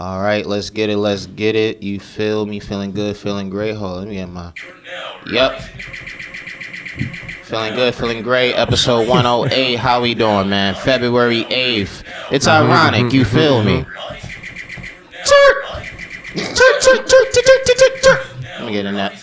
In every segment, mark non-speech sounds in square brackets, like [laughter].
All right, let's get it. Let's get it. You feel me? Feeling good? Feeling great? Hold on, let me get my. Yep. Feeling good, feeling great. Episode 108. How we doing, man? February 8th. It's ironic, you feel me? Let me get in that.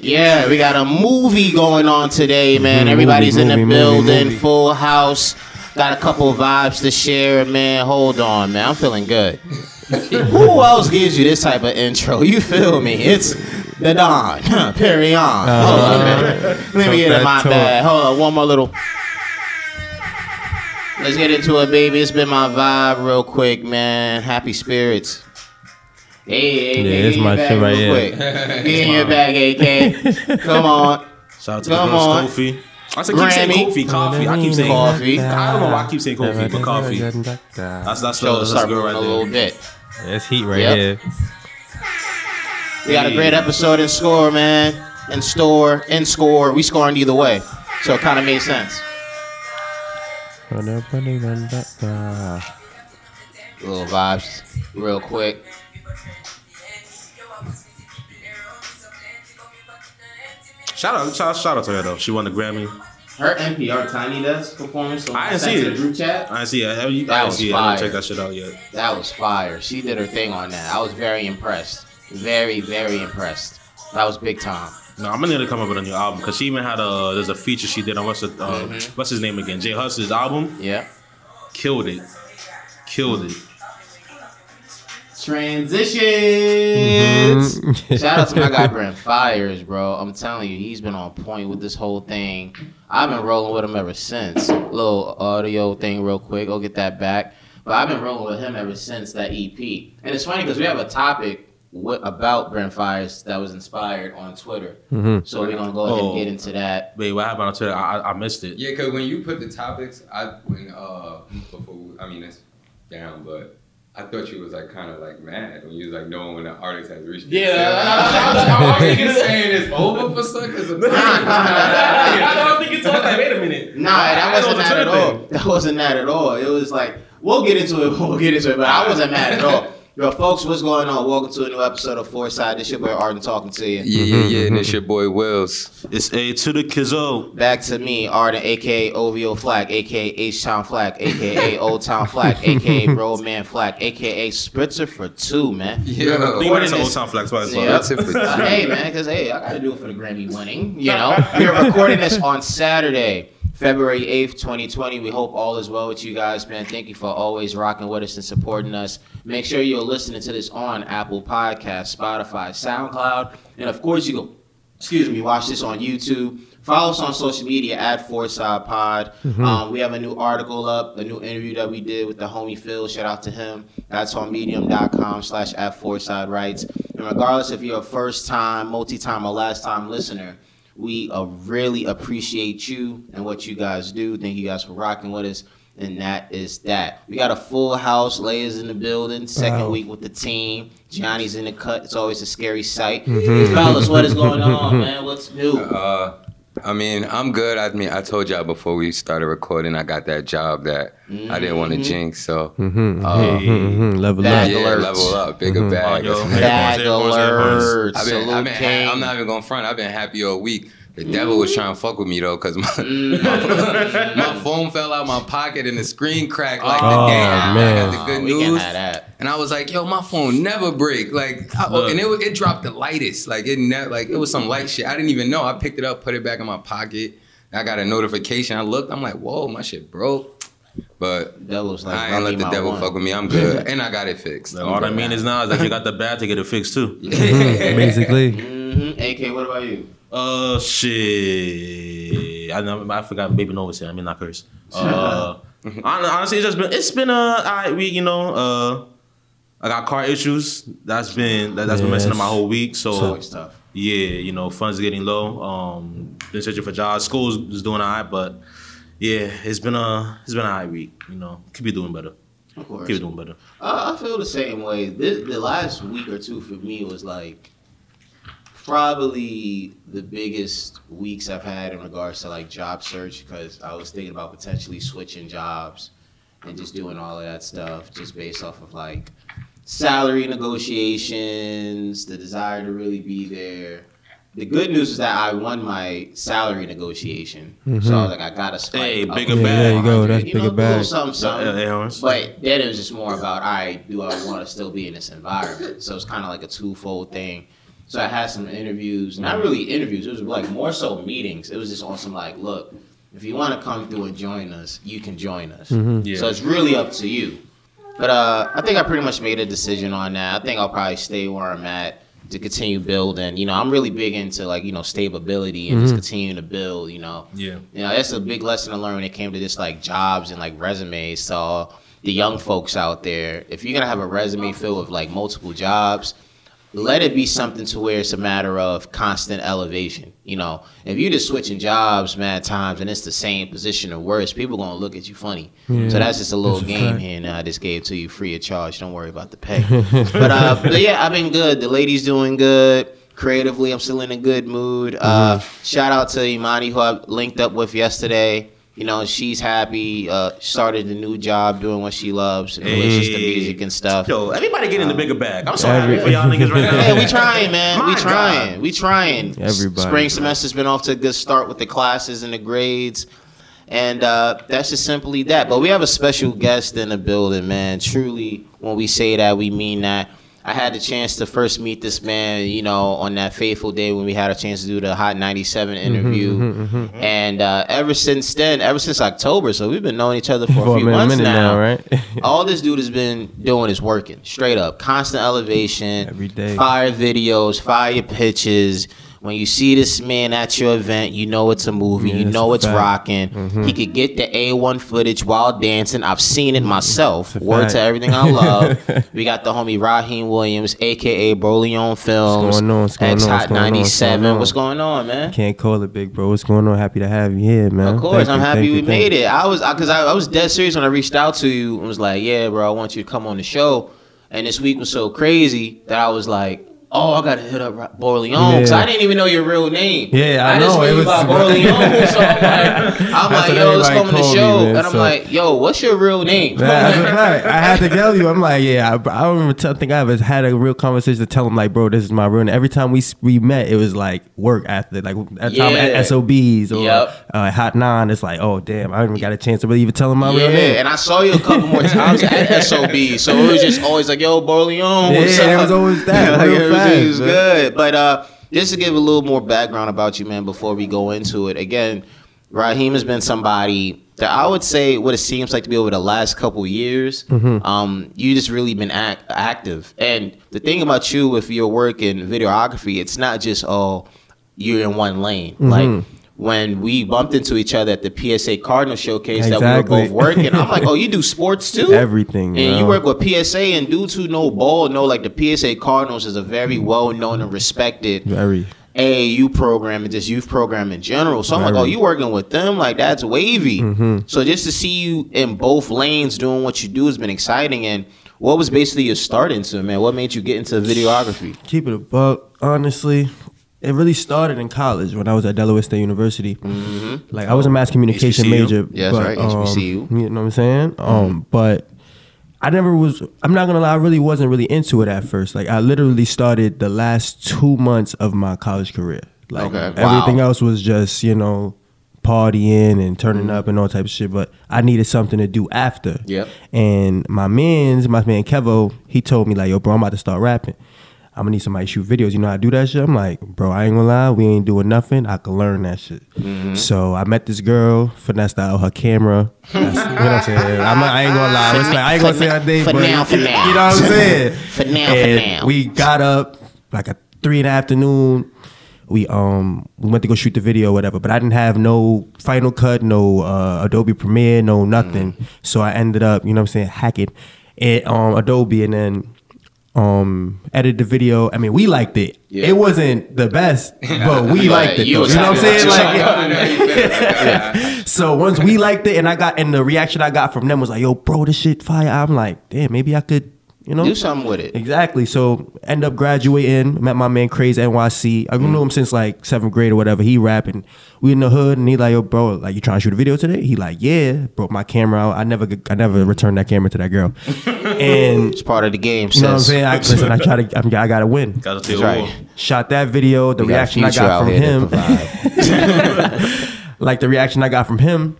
Yeah, we got a movie going on today, man. Everybody's in the building, full house. Got a couple vibes to share, man. Hold on, man. I'm feeling good. [laughs] Who else gives you this type of intro? You feel me? It's the Don, Perry on. Hold on, uh-huh. man. Let me get in that my talk. bag. Hold on, one more little. Let's get into it, baby. It's been my vibe, real quick, man. Happy spirits. Hey, hey, Yeah, get it's my your shit right here. quick. Get in your bag, AK. [laughs] Come on. Shout out to Come the girls, on. Kofi. I said keep saying Grammy. Kofi, coffee. I keep saying Coffee. I don't know why I keep saying Kofi, but coffee. That's That's that's Show the that's start the girl right a little there. bit. That's heat right Yep. here. We got a great episode in score, man. In store, in score. We scoring either way. So it kind of made sense. Little Little vibes, real quick. Shout out, shout, shout out to her though. She won the Grammy. Her NPR Tiny Desk performance. so I didn't see it. the Group chat. I didn't see it. I, I, That didn't was see it. I didn't check that shit out yet. That was fire. She did her thing on that. I was very impressed. Very, very impressed. That was big time. No, I'm gonna need to come up with a new album because she even had a there's a feature she did on what's uh, Mm-hmm. what's his name again? J Hus's album. Yeah. Killed it. Killed it. Transitions. Mm-hmm. Shout out to my guy [laughs] Brent Faiyaz, bro. I'm telling you, he's been on point with this whole thing. I've been rolling with him ever since. Little audio thing, real quick. I'll get that back. But I've been rolling with him ever since that EP. And it's funny because we have a topic wi- about Brent Faiyaz that was inspired on Twitter. Mhm. So we're gonna go ahead and Oh. get into that. Wait, what happened on Twitter? I, I, I missed it. Yeah, cause when you put the topics, I when uh before I mean it's down, but I thought you was like kind of like mad when you was like knowing when the artist has reached. their Yeah. ceiling. [laughs] I was thinking oh, saying it's over for suckers. [laughs] I don't think it's all that. Wait a minute. Nah, that I wasn't know the that at all. That wasn't that at all. It was like we'll get into it. [laughs] We'll get into it. But I wasn't mad at all. Yo, folks, what's going on? Welcome to a new episode of Fourside. This your boy Arden talking to you. Yeah, yeah, yeah, and it's your boy Wills. It's a to the Kizzo. Back to me, Arden, aka OVO Flak, aka H Town Flak, aka [laughs] Old Town Flak, aka Roadman Flak, aka Spritzer for two, man. I think Yeah, Recording that's an old this- time flex. Why it's Yeah. yeah. that's it for Uh, hey man, because hey, I gotta do it for the Grammy winning. You know, we're recording this on Saturday, February eighth, twenty twenty. We hope all is well with you guys, man. Thank you for always rocking with us and supporting us. Make sure you're listening to this on Apple Podcasts, Spotify, SoundCloud, and of course you go. Excuse me, watch this on YouTube. Follow us on social media at Fourside Pod. Um, we have a new article up, a new interview that we did with the homie Phil. Shout out to him. That's on medium.com slash at Fourside Writes. And regardless if you're a first time, multi time, or last time listener, we uh, really appreciate you and what you guys do. Thank you guys for rocking with us. And that is that. We got a full house. layers in the building. Second Wow. week with the team. Johnny's in the cut. It's always a scary sight. Fellas, what is going on, man? What's new? Uh, I mean, I'm good. I mean, I told y'all before we started recording, I got that job that I didn't want to Mhm. jinx. So Mm-hmm. Uh, mm-hmm. Level up. yeah, alerts. level up, bigger bag. Bag Everyone's- everyone's- alerts. I've been, I've been, I'm not even going to front. I've been happy all week. The devil was trying to fuck with me though, cause my Mm. my, [laughs] my phone fell out my pocket and the screen cracked like Oh, the day after I man. had the good we news. And I was like, yo, my phone never break. Like, I, and it, it dropped the lightest. Like it ne- like it was some light shit. I didn't even know. I picked it up, put it back in my pocket. I got a notification. I looked. I'm like, whoa, my shit broke. But Devil's like, I ain't run let the devil one. fuck with me. I'm good, [laughs] and I got it fixed. I'm All I good. mean is now is that you got the bad to get it fixed too. [laughs] Basically. Mm-hmm. AK, what about you? Uh, shit. I know. I forgot. Baby Nova said. I mean, not curse. [laughs] Uh, honestly, it's just been. It's been a week. You know. Uh, I got car issues. That's been that, that's been messing up my whole week. So tough. yeah, you know, funds are getting low. Um, been searching for jobs. School's is doing alright, but yeah, it's been a it's been a high week. You know, could be doing better. Of course. Could be doing better. Uh, I feel the same way. This, the last week or two for me was like probably the biggest weeks I've had in regards to like job search because I was thinking about potentially switching jobs and just doing all of that stuff just based off of like salary negotiations, the desire to really be there. The good news is that I won my salary negotiation, so I was like, I got to spike. Hey, bigger to bag. Yeah, there you go. That's you bigger a little bag. Something, something. But then it was just more about, all right, do I want to still be in this environment? So it's kind of like a twofold thing. So I had some interviews, not really interviews, it was like more so meetings. It was just on some like, look, if you want to come through and join us, you can join us. Yeah. So it's really up to you. But uh, I think I pretty much made a decision on that. I think I'll probably stay where I'm at to continue building. You know, I'm really big into like you know stability and just continuing to build. You know, Yeah. you know that's a big lesson to learn when it came to just like jobs and like resumes. So the young folks out there, if you're gonna have a resume filled with like multiple jobs, let it be something to where it's a matter of constant elevation. You know, if you're just switching jobs mad times and it's the same position or worse, people gonna look at you funny. Yeah, so that's just a little game fact. here, and I just gave to you free of charge. Don't worry about the pay. [laughs] but uh, but yeah, I've been good. The lady's doing good. Creatively, I'm still in a good mood. Uh, Mm-hmm. shout out to Imani, who I linked up with yesterday. You know, she's happy. Uh, started a new job doing what she loves, in relation just the music and stuff. Yo, everybody get in the bigger bag. I'm so Every- happy for y'all niggas right now. [laughs] Yeah, we trying, man. we trying. God. We trying. Everybody, Spring semester's been off to a good start with the classes and the grades. And uh, that's just simply that. But we have a special guest in the building, man. Truly, when we say that, we mean that. I had the chance to first meet this man, you know, on that fateful day when we had a chance to do the Hot 97 Mm-hmm, interview. And uh, ever since then, ever since October, so we've been knowing each other for, For a a few minute, months now. now, right? [laughs] All this dude has been doing is working straight up, constant elevation, Every day. fire videos, fire pitches. When you see this man at your event, you know it's a movie. Yeah, you know it's fact. Mm-hmm. rocking. He could get the A1 footage while dancing. I've seen it myself. Word fact. to everything I love. [laughs] we got the homie Raheem Williams, aka Borleone Films, going on? What's going X on? Hot on? What's 97. What's going on, man? Can't call it big, bro. What's going on? Happy to have you here, man. Of course, Thank I'm you, happy we you, made you. it. I was because I, I was dead serious when I reached out to you and was like, "Yeah, bro, I want you to come on the show." And this week was so crazy that I was like, "Oh, I gotta hit up Ra- Borleone because Yeah. I didn't even know your real name." Yeah, I just know, knew it you was- by [laughs] Borleone. so I'm like, I'm like, "Yo, let's come on the called me, show," man, and I'm so- like, "Yo, what's your real name?" That's a fact. I had to tell you. I'm like, yeah. I, I don't even tell, think I ever had a real conversation to tell him like, bro, this is my real. name. Every time we we met, it was like work after, like time Yeah. at SOBs or Yep. uh, Hot Nine. It's like, oh damn, I haven't even got a chance to really even tell him my Yeah, real name. and I saw you a couple more times at SOB, so it was just always like, "Yo, Borleone, what's Yeah, it was always that, [laughs] like, real everything was good. But uh, just to give a little more background about you, man, before we go into it, again, Raheem has been somebody that I would say what it seems like to be over the last couple years. Mm-hmm. Um, you just really been act- active, and the thing about you with your work in videography, it's not just oh, you're in one lane, Mm-hmm. like. When we bumped into each other at the PSA Cardinal showcase that we Exactly. were both working, I'm like, "Oh, you do [laughs] sports too? Everything, And you work with PSA and dudes who know ball know like the PSA Cardinals is a very well known and respected Very. AAU program and just youth program in general. So I'm like, oh, you working with them? Like that's wavy. Mm-hmm. So just to see you in both lanes doing what you do has been exciting. And what was basically your start into, man? What made you get into videography? Keep it a buck. Honestly, it really started in college when I was at Delaware State University. Like I was a mass communication HBCU? major. Yeah, that's right, um, HBCU. you know what I'm saying? Um, but I never was. I'm not gonna lie. I really wasn't really into it at first. Like I literally started the last two months of my college career. Like Okay. everything Wow. else was just you know partying and turning up and all type of shit. But I needed something to do after. Yep. And my man's, my man Kevo, he told me like, "Yo, bro, I'm about to start rapping. I'm gonna need somebody to shoot videos. You know how to do that shit?" I'm like, "Bro, I ain't gonna lie, we ain't doing nothing. I can learn that shit." So I met this girl, finessed out her camera. That's, you [laughs] know what I'm saying? I'm I ain't gonna lie. I, like, I ain't gonna say now- her name, for but now, for now. you know what I'm saying? [laughs] For now, for and now. we got up like a three in the afternoon. We um we went to go shoot the video, or whatever. But I didn't have no Final Cut, no uh, Adobe Premiere, no nothing. Mm. So I ended up, you know what I'm saying, hacking it um Adobe and then um edited the video. I mean, we liked it. Yeah. It wasn't the best, [laughs] but we liked it. you though. You know what I'm saying? Like, yourself. [laughs] I know you feel it. [laughs] Like, so once we liked it, and I got, and the reaction I got from them was like, "Yo, bro, this shit fire." I'm like, damn, maybe I could You know, Do something with it. Exactly. So end up graduating, met my man Crazy NYC. I Mm. knew him since like seventh grade or whatever. He rapping. We in the hood and he like, yo, bro, like you trying to shoot a video today? He like, yeah. Broke my camera out. I never I never returned that camera to that girl. [laughs] and It's part of the game, you know what I'm saying? I, listen, I try to I'm, I gotta win. Gotta That's right. Shot that video, the We got reaction I got from him. [laughs] [laughs] like the reaction I got from him.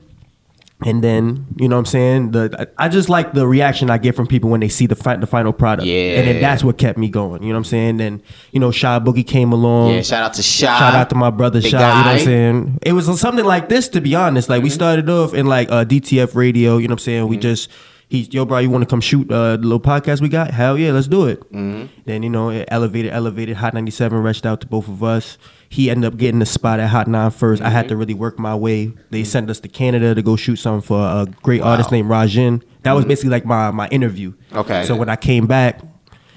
And then, you know what I'm saying? The I just like the reaction I get from people when they see the fi- the final product. Yeah. And then that's what kept me going. You know what I'm saying? Then, you know, Shy Boogie came along. Yeah, shout out to Shy. Shout out to my brother the Shy. You know what. I'm saying? It was something like this, to be honest. Like we started off in like uh, DTF radio. You know what I'm saying? We just he yo bro, you want to come shoot uh, the little podcast we got? Hell yeah, let's do it. Then you know it elevated, elevated. Hot 97 reached out to both of us. He ended up getting the spot at Hot 9 1st I had to mm-hmm. really work my way. They sent us to Canada to go shoot something for a great artist named Rajin. That was mm-hmm. basically like my my interview. Okay. So when I came back,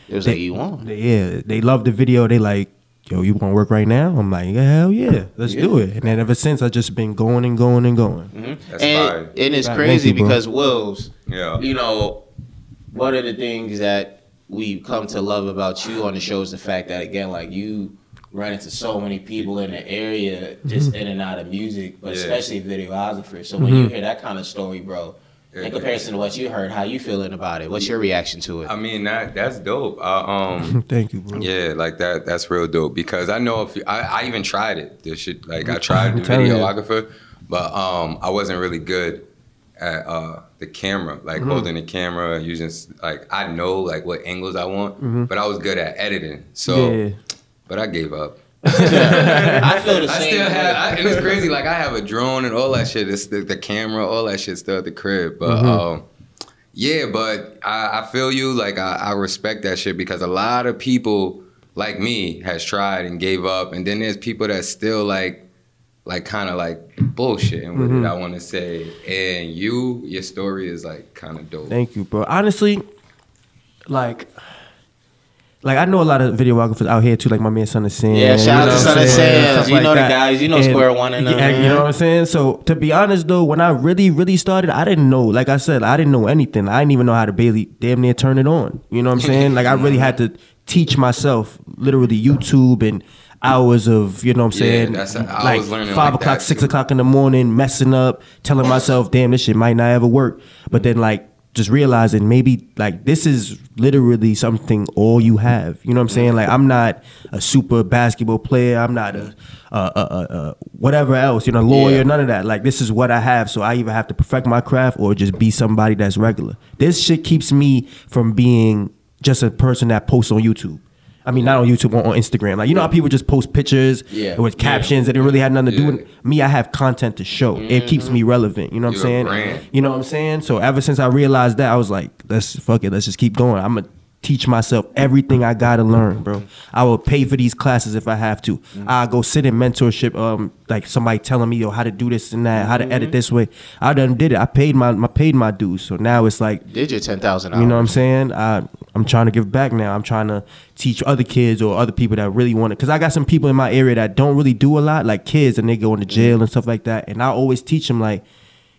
It was they, like you won. they- yeah, they loved the video. They like, yo, you want to work right now? I'm like, yeah, hell yeah, let's do it. And then ever since, I've just been going and going and going. Mm-hmm. That's and, fire. and it's Right, crazy you, because Wills, Yeah. you know, one of the things that we come to love about you on the show is the fact that again, like you run into so many people in the area just in and out of music, but Yeah. especially videographers. So when you hear that kind of story, bro, Yeah. in comparison to what you heard, how you feeling about it? What's your reaction to it? I mean that that's dope. Uh, um, [laughs] Thank you, bro. yeah, like that. That's real dope because I know if you, I, I even tried it. This shit, like I tried the videographer, but um, I wasn't really good at uh the camera, like Mm-hmm. holding the camera, using like I know like what angles I want, but I was good at editing. So, Mm-hmm. Yeah. But I gave up. [laughs] I feel the I same. still way. have, I, and it's crazy. Like I have a drone and all that shit. It's the, the camera, all that shit still at the crib. But Mm-hmm. um, yeah, but I, I feel you. Like I, I respect that shit because a lot of people like me has tried and gave up, and then there's people that still like, like kind of like bullshitting with Mm-hmm. it. I want to say, and you, your story is like kind of dope. Thank you, bro. Honestly, like, like I know a lot of videographers out here too, like my man Son of Sam. Yeah, shout out to Son of? Sam. You know the guys. You know Square One and them, yeah, you know what I'm saying. So to be honest though, when I really, really started, I didn't know. Like I said, I didn't know anything. I didn't even know how to barely damn near turn it on. You know what I'm saying? Like I really had to teach myself, literally YouTube and hours of you know what I'm Yeah, saying. that's- I like was learning five like o'clock, six o'clock in the morning, messing up, telling myself, "Damn, this shit might not ever work." But then like just realizing maybe like this is literally something all you have. You know what I'm saying? Like I'm not a super basketball player. I'm not a, a, a, a, whatever else. You know, lawyer. Yeah. None of that. Like this is what I have. So I either have to perfect my craft or just be somebody that's regular. This shit keeps me from being just a person that posts on YouTube. I mean, not on YouTube, on, on Instagram. Like you know how people just post pictures Yeah. with captions that it really had nothing to do with me. I have content to show. It mm-hmm. keeps me relevant. You know what I'm You're a saying? You know what I'm saying? So ever since I realized that, I was like, let's fuck it, let's just keep going. I'm gonna teach myself everything I gotta learn, bro. I will pay for these classes if I have to. Mm-hmm. I'll go sit in mentorship, um, like somebody telling me yo how to do this and that, how to edit mm-hmm. this way. I done did it. I paid my, my paid my dues. So now it's like Did your ten thousand you know what I'm saying? I I'm trying to give back now. I'm trying to teach other kids or other people that really want it. Cause I got some people in my area that don't really do a lot, like kids, and they go into jail mm-hmm. and stuff like that. And I always teach them like,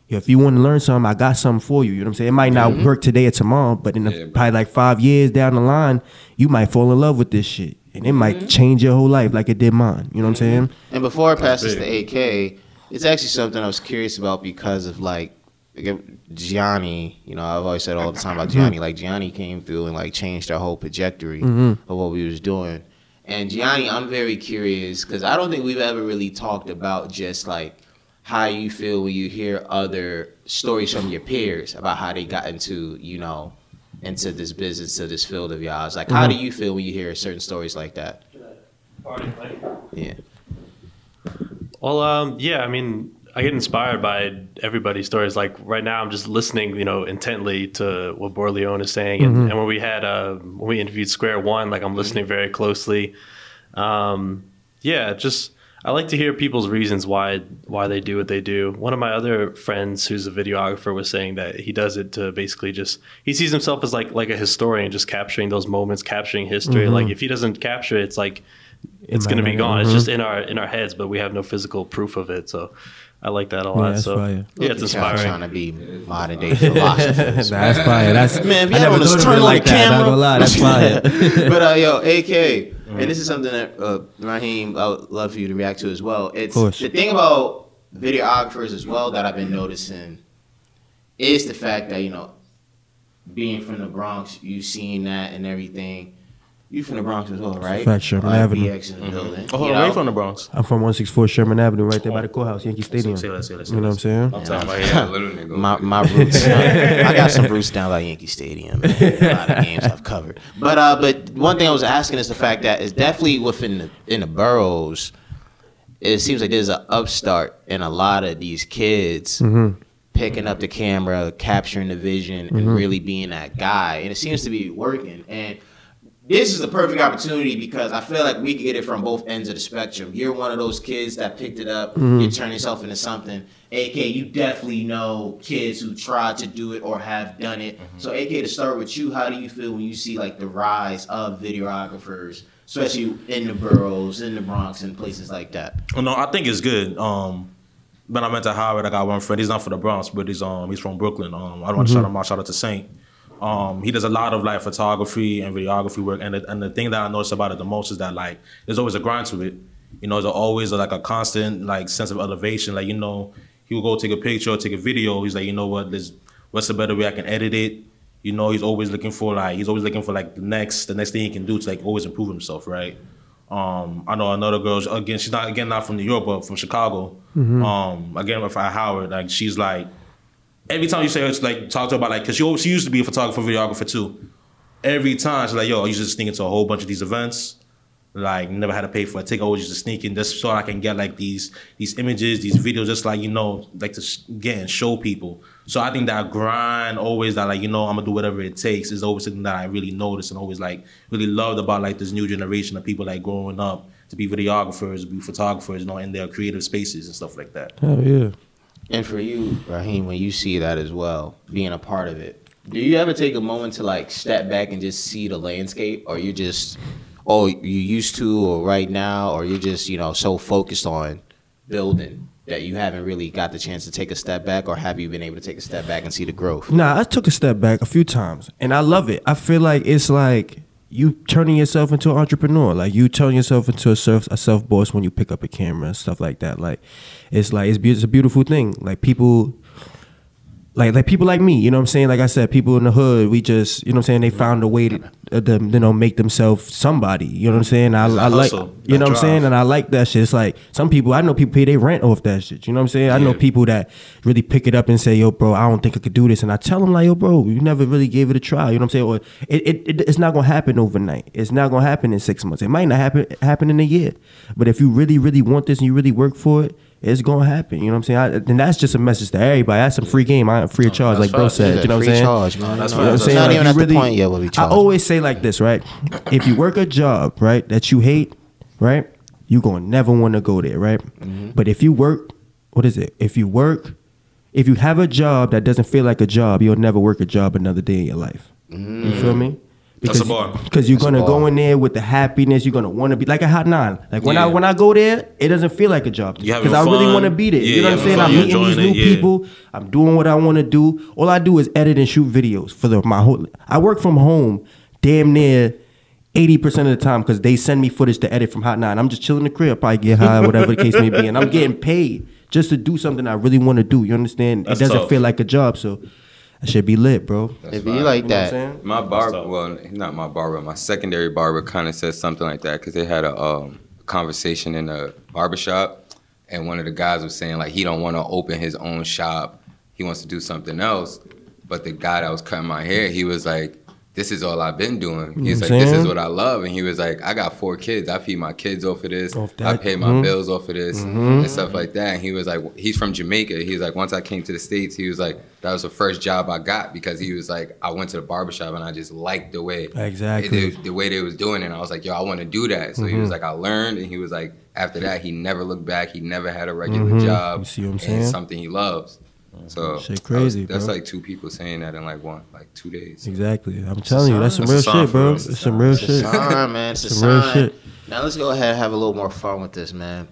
if you want to learn something, I got something for you. You know what I'm saying? It might not work today or tomorrow, but in Yeah, bro. probably like five years down the line, you might fall in love with this shit, and it might change your whole life like it did mine. You know what I'm saying? And before I pass this to AK, it's actually something I was curious about because of like again, Gianni. You know, I've always said all the time about Gianni. Mm-hmm. Like Gianni came through and like changed our whole trajectory mm-hmm. of what we was doing. And Gianni, I'm very curious because I don't think we've ever really talked about just like how you feel when you hear other stories from your peers about how they got into you know into this business to this field of yours. Like, how do you feel when you hear certain stories like that? Yeah. Well, um, yeah, I mean, I get inspired by everybody's stories. Like right now, I'm just listening, you know, intently to what Borleone is saying. And, and when we had, uh, when we interviewed Square One, like I'm listening very closely. Um, yeah, just I like to hear people's reasons why why they do what they do. One of my other friends, who's a videographer, was saying that he does it to basically just he sees himself as like like a historian, just capturing those moments, capturing history. Like if he doesn't capture it, it's like it's going to be not- gone. mhm. It's just in our in our heads, but we have no physical proof of it. So I like that a lot. that's so fire. yeah, it's Y'all inspiring. Trying to be [laughs] modern day philosophers. [laughs] That's fire. That's Man, if I y'all never want to thought of turn it on like the that. Not camera. gonna lie, that's [laughs] fire. but uh, yo, AK, and this is something that uh, Raheem, I would love for you to react to as well. It's the thing about videographers as well that I've been noticing is the fact that you know, being from the Bronx, you've seen that and everything. You from the Bronx as well, right? Fact, Sherman Uh, Avenue. BX in the building. Oh, hold you on, where you from the Bronx? I'm from 164 Sherman Avenue, right there by the courthouse, Yankee Stadium. Say that, say that, say You know what I'm saying? I'm talking about Yeah, yeah. little nigga. [laughs] My my roots. I got some roots down by Yankee Stadium. Man. A lot of games I've covered. But uh, but one thing I was asking is the fact that it's definitely within the in the boroughs. It seems like there's an upstart in a lot of these kids picking up the camera, capturing the vision, and really being that guy. And it seems to be working. And this is the perfect opportunity because I feel like we can get it from both ends of the spectrum. You're one of those kids that picked it up, you turn yourself into something. AK, you definitely know kids who tried to do it or have done it. So, AK, to start with you, how do you feel when you see like the rise of videographers, especially in the boroughs, in the Bronx, and places like that? No, I think it's good. Um, when I went to Howard, I got one friend. He's not from the Bronx, but he's um he's from Brooklyn. Um, I don't want to shout him out. Shout out to Saint. Um, he does a lot of like photography and videography work, and the, and the thing that I notice about it the most is that like there's always a grind to it. You know, there's always like a constant like sense of elevation. Like you know, he will go take a picture or take a video. He's like, you know what, there's what's the better way I can edit it. You know, he's always looking for like he's always looking for like the next the next thing he can do to like always improve himself, right? Um, I know another girl. Again, she's not again not from New York, but from Chicago. Um, again with Howard, like she's like every time you say it's like talk to her about like because she always, she used to be a photographer, videographer too. Every time she's like, yo, I used to sneak into a whole bunch of these events. Like never had to pay for a ticket. Always used to sneak in just so I can get like these these images, these videos, just like you know, like to get and show people. So I think that grind, always that like you know, I'm gonna do whatever it takes, is always something that I really noticed and always like really loved about like this new generation of people like growing up to be videographers, be photographers, you know, in their creative spaces and stuff like that. oh yeah. And for you, Raheem, when you see that as well, being a part of it, do you ever take a moment to like step back and just see the landscape, or you just, oh, you used to, or right now, or you're just, you know, so focused on building that you haven't really got the chance to take a step back, or have you been able to take a step back and see the growth? Nah, I took a step back a few times, and I love it. I feel like it's like you turning yourself into an entrepreneur. Like you turning yourself into a self a self boss when you pick up a camera and stuff like that. Like it's like it's, be- it's a beautiful thing. Like people. Like, like people like me, you know what I'm saying? Like I said, people in the hood, we just, you know what I'm saying? They found a way to, uh, to you know, make themselves somebody. You know what I'm saying? I, I like, hustle, you know what I'm saying? And I like that shit. It's like some people, I know people pay their rent off that shit. You know what I'm saying? I know people that really pick it up and say, "Yo, bro, I don't think I could do this," and I tell them like, "Yo, bro, you never really gave it a try." You know what I'm saying? Or it, it, it it's not gonna happen overnight. It's not gonna happen in six months. It might not happen happen in a year. But if you really, really want this and you really work for it. It's gonna happen, you know what I'm saying? I, and that's just a message to everybody. That's some free game, I free of charge, like bro said. You know what I'm saying? charge, man. That's You know what I'm saying? Not even you at the point yet where we I always say like this, right? if you work a job, right, that you hate, right, you gonna never want to go there, right? Mm-hmm. But if you work, what is it? If you work, if you have a job that doesn't feel like a job, you'll never work a job another day in your life. You feel me? That's a bar. Because you're That's gonna go in there with the happiness. You're gonna want to be like a hot nine. Like when I when I go there, it doesn't feel like a job because I really want to be there. Yeah, you know what I'm saying? fun. I'm You meeting these new it, yeah. people. I'm doing what I want to do. All I do is edit and shoot videos for the my whole. I work from home, damn near. 80% of the time because they send me footage to edit from Hot 9. I'm just chilling in the crib, probably get high, whatever the case may be. And I'm getting paid just to do something I really want to do. You understand? That's it doesn't tough. feel like a job, so I should be lit, bro. If you like You know that. My barber, well, not my barber, my secondary barber kind of said something like that because they had a um, conversation in a barbershop, and one of the guys was saying like he don't want to open his own shop, he wants to do something else. But the guy that was cutting my hair, he was like, "This is all I've been doing." He's like, "This is what I love," and he was like, "I got four kids. I feed my kids off of this. Off I pay my mhm. bills off of this and stuff like that." And he was like, he's from Jamaica. He was like, once I came to the states, he was like, that was the first job I got because he was like, I went to the barbershop and I just liked the way Exactly. the, the way they was doing it. And I was like, yo, I want to do that. So he Mm-hmm. was like, I learned, and he was like, after that, he never looked back. He never had a regular job. Mm-hmm. You see what I'm saying? it's something he loves. So mm-hmm. Shit that was- crazy, that's bro. like two people saying that in like one, like two days. Exactly. I'm telling you, that's some That's real a sign shit, bro. for. It's some real shit. sign, man. It's a Some real shit. Now let's go ahead and have a little more fun with this, man.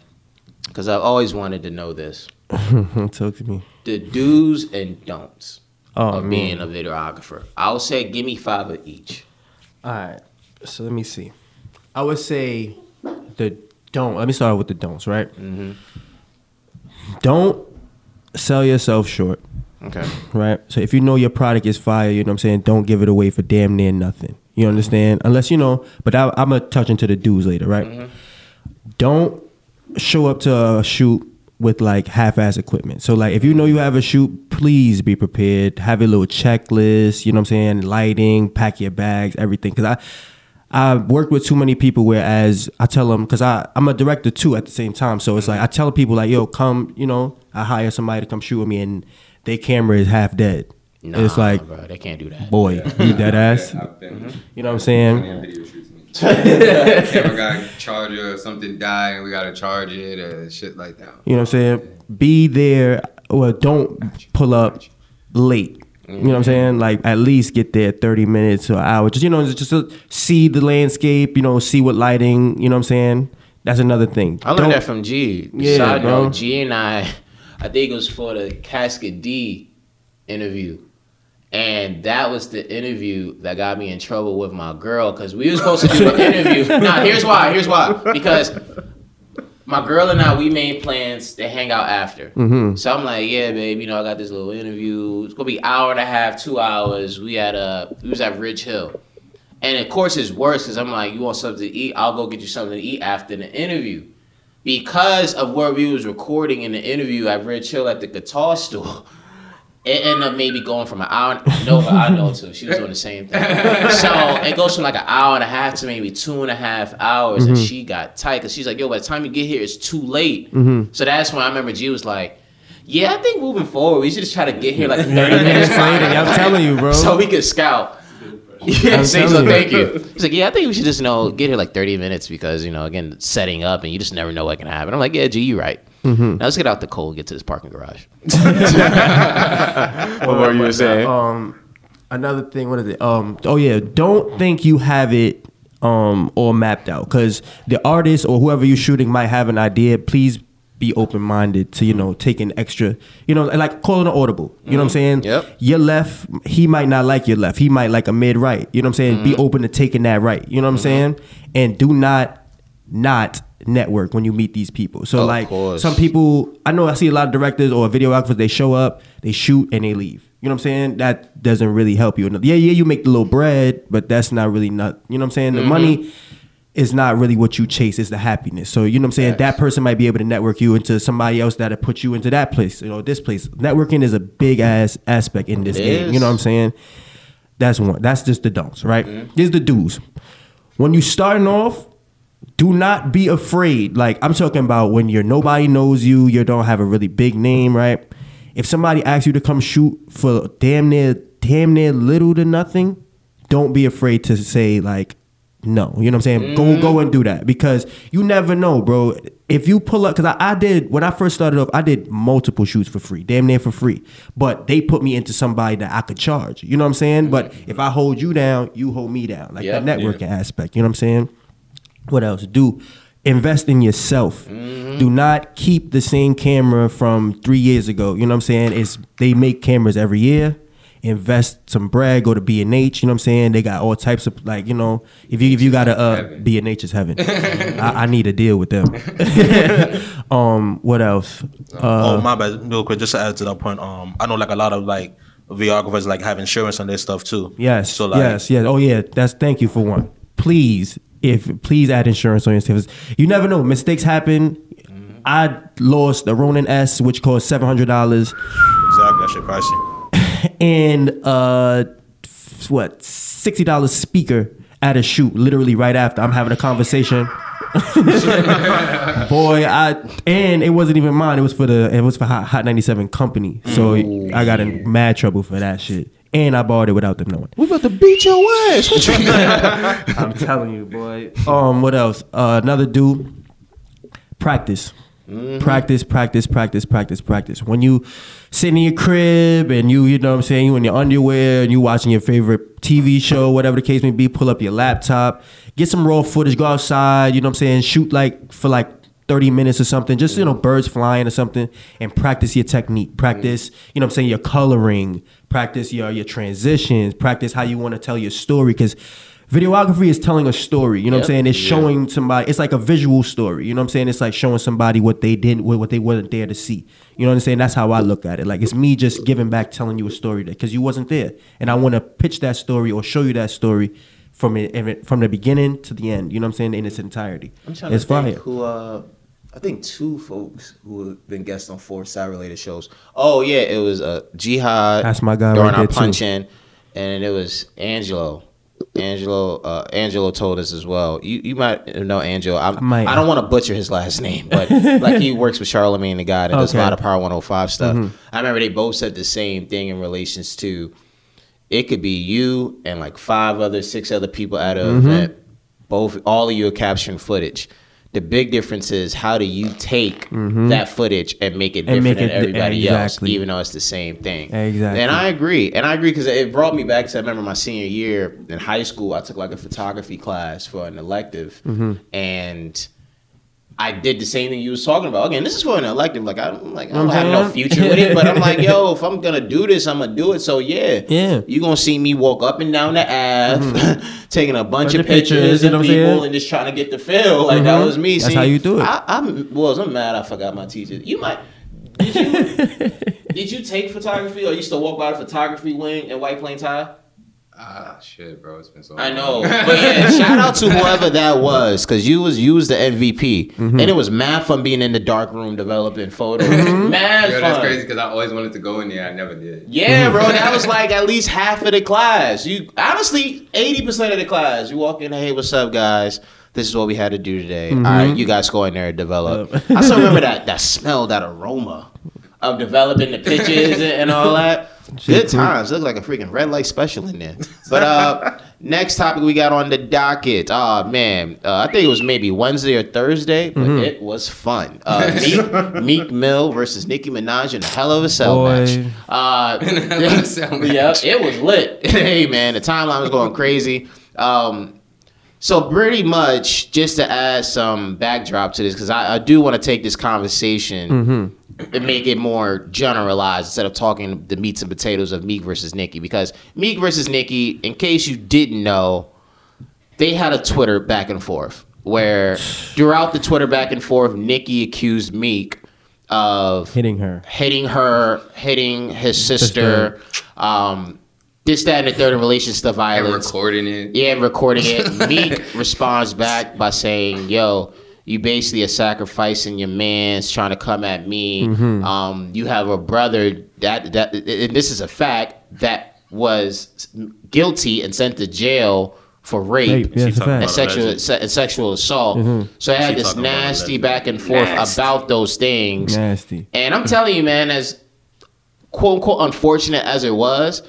because I've always wanted to know this: [laughs] Talk to me. the do's and don'ts Oh, of man. being a videographer. I'll say, give me five of each. All right. So let me see. I would say the don't. Let me start with the don'ts, right? Mm-hmm. Don't sell yourself short, Okay. right? So if you know your product is fire, you know what I'm saying, don't give it away for damn near nothing. You understand? Unless you know, but I, I'm gonna touch into the do's later, right? Mm-hmm. Don't show up to a shoot with like half-ass equipment. So like if you know you have a shoot, please be prepared. Have a little checklist. You know what I'm saying? Lighting, pack your bags, everything. Because I I worked with too many people. Whereas I tell them because I I'm a director too at the same time. So it's like mm-hmm. I tell people like, yo, come. You know, I hire somebody to come shoot with me, and their camera is half dead. Nah, it's like, bro, they can't do that. boy, you dead ass. Been mm-hmm. You know what I'm saying? plenty of video shoots. [laughs] Camera got charger or something die and we gotta charge it or shit like that. You know what I'm saying? Be there or don't pull up late. You know what I'm saying? Like at least get there 30 minutes or an hour. Just you know, just to see the landscape, you know, see what lighting, you know what I'm saying? That's another thing. I learned Don't- that from G. Yeah, Side bro. note, G and I, I think it was for the Casket D interview. And that was the interview that got me in trouble with my girl because we were supposed to do an [laughs] interview. now, here's why. Here's why. Because my girl and I, we made plans to hang out after. Mm-hmm. So I'm like, yeah, babe, you know, I got this little interview. It's gonna be hour and a half, two hours. We had a, we was at Ridge Hill. And of course, it's worse because I'm like, you want something to eat? I'll go get you something to eat after the interview. Because of where we was recording in the interview at Ridge Hill at the guitar store, [laughs] it ended up maybe going from an hour. Nova, I know too. She was doing the same thing. So it goes from like an hour and a half to maybe two and a half hours, and mm-hmm. she got tight because she's like, "Yo, by the time you get here, it's too late." Mm-hmm. So that's when I remember G was like, "Yeah, I think moving forward, we should just try to get here like thirty minutes [laughs] Later, I'm telling you, bro. [laughs] so we could scout." [laughs] Yeah, I'm say so. you. Thank you. He's like, yeah, I think we should just you know get here like thirty minutes because you know again setting up and you just never know what can happen. I'm like, yeah, G, you right. Mm-hmm. Now let's get out the cold, get to this parking garage. [laughs] what were you saying? Um, another thing, what is it? Um, oh yeah, don't think you have it um all mapped out because the artist or whoever you're shooting might have an idea. Please be open minded to you know taking extra, you know, like calling an audible. You know what I'm saying? Yep. Your left, he might not like your left. He might like a mid right. You know what I'm saying? Be open to taking that right. You know what I'm saying? And do not not network when you meet these people. So Of like course. some people I know I see a lot of directors or videographers they show up, they shoot and they leave. You know what I'm saying? That doesn't really help you. Yeah, yeah, you make the little bread, but that's not really not, you know what I'm saying? The mm-hmm. money is not really what you chase, it's the happiness. So, you know what I'm saying? Yes. That person might be able to network you into somebody else that'll put you into that place, you know, this place. Networking is a big ass aspect in this It game. is. You know what I'm saying? That's one. That's just the don'ts, right? Mm-hmm. Here's the do's. When you starting off, do not be afraid. Like I'm talking about when you're nobody knows you, you don't have a really big name, right? If somebody asks you to come shoot for damn near damn near little to nothing, don't be afraid to say like no. You know what I'm saying? Go go mm. and do that because you never know, bro. If you pull up, because I, I did when I first started off, I did multiple shoots for free, damn near for free. But they put me into somebody that I could charge. You know what I'm saying? But mm. if I hold you down, you hold me down, like Yep. that networking aspect. You know what I'm saying? What else? Do invest in yourself. Do not keep the same camera from three years ago. You know what I'm saying? It's they make cameras every year. Invest some bread. Go to B and H. You know what I'm saying? They got all types of like you know if you if you got a uh, Heaven. B and H is heaven. [laughs] I, I need a deal with them. [laughs] um, what else? Uh, oh my bad, real quick, just to add to that point. Um, I know like a lot of like videographers like have insurance on their stuff too. Yes. So like, yes. Yes. Oh yeah. That's thank you for one. Please, if please add insurance on your stuff. You never know. Mistakes happen. I lost the Ronin S, which cost seven hundred dollars, exactly, that shit pricey. [laughs] and uh, what sixty dollars speaker at a shoot. Literally right after I'm having a conversation. [laughs] Boy, I and it wasn't even mine. It was for the it was for Hot, Hot 97 company. So I got in mad trouble for that shit. And I bought it without them knowing. We about to beat your ass. What you [laughs] I'm telling you, boy. Um, what else? Uh, another dude. Practice. Practice, practice, practice, practice, practice. When you sitting in your crib and you, you know what I'm saying, you in your underwear and you watching your favorite TV show, whatever the case may be, pull up your laptop, get some raw footage, go outside, you know what I'm saying, shoot like for like 30 minutes or something, just you know, birds flying or something, and practice your technique. Practice, you know what I'm saying, your coloring, practice your your transitions, practice how you want to tell your story. Cause videography is telling a story, you know what I'm saying? It's showing somebody it's like a visual story. You know what I'm saying? It's like showing somebody what they didn't what they wasn't there to see. You know what I'm saying? That's how I look at it. Like it's me just giving back, telling you a story because you wasn't there. And I want to pitch that story or show you that story from it from the beginning to the end. You know what I'm saying? In its entirety. I'm trying it's to think who uh I think two folks who have been guests on Fourside related shows. Oh yeah, it was uh Jihad That's my guy during right our there, too. punch in, and it was Angelo. Angelo uh, Angelo told us as well. You you might know Angelo. I, might. I don't want to butcher his last name, but like he works with Charlemagne the God and does a lot of Power 105 stuff. Mm-hmm. I remember they both said the same thing in relations to it could be you and like five other, six other people at an Mm-hmm. event. Both, all of you are capturing footage. The big difference is how do you take that footage and make it Mm-hmm. And different make than it- everybody exactly. else, even though it's the same thing. Exactly. And I agree. And I agree because it brought me back to I remember my senior year in high school. I took like a photography class for an elective, Mm-hmm. and I did the same thing you was talking about. Again, this is for an elective. Like I don't like I don't have no Mhm. future with it, but I'm like, [laughs] yo, if I'm gonna do this, I'm gonna do it. So yeah, Yeah. you gonna see me walk up and down the Ave, [laughs] taking a bunch, Bunch of pictures, pictures, you know and people, and just trying to get the feel. Like that Mhm. was me. That's See, how you do it. I, I'm well. I'm mad. I forgot my teacher. You might. Did you, [laughs] did you take photography, or you still walk by the photography wing in White Plains High? Ah, shit, bro. It's been so Long. I know, [laughs] but yeah, shout out to whoever that was, because you was you was the MVP, Mm-hmm. and it was mad fun being in the dark room developing photos. Mm-hmm. Mad Yo, fun. that's crazy because I always wanted to go in there. I never did. Yeah, bro, [laughs] that was like at least half of the class. You honestly, eighty percent of the class. You walk in, hey, what's up, guys? This is what we had to do today. Mm-hmm. All right, you guys go in there and develop. I still remember [laughs] that that smell, that aroma of developing the pitches and, and all that. Good times. Look like a freaking red light special in there. But uh, [laughs] next topic we got on the docket. Oh man, uh, I think it was maybe Wednesday or Thursday, but Mm-hmm. it was fun. Uh, Meek, [laughs] Meek Mill versus Nicki Minaj in a hell of a cell Boy. match. Uh, [laughs] hell of a cell match. yeah, it was lit. hey man, the timeline was going crazy. Um, so pretty much, just to add some backdrop to this, because I, I do want to take this conversation and make it more generalized instead of talking the meats and potatoes of Meek versus Nicki. Because Meek versus Nicki, in case you didn't know, they had a Twitter back and forth where throughout the Twitter back and forth, Nicki accused Meek of Hitting her. hitting her, hitting his sister, um, this, that, and the third in relation to And violence. recording it. Yeah, and recording it. [laughs] Meek responds back by saying, "Yo, you basically are sacrificing your man's trying to come at me. Mm-hmm. Um, you have a brother that that, and this is a fact that was guilty and sent to jail for rape." Rape, yeah, it's fact. And sexual se- and sexual assault. So I had this nasty back and forth Nasty. about those things. Nasty. And I'm telling you, man, as quote unquote unfortunate as it was,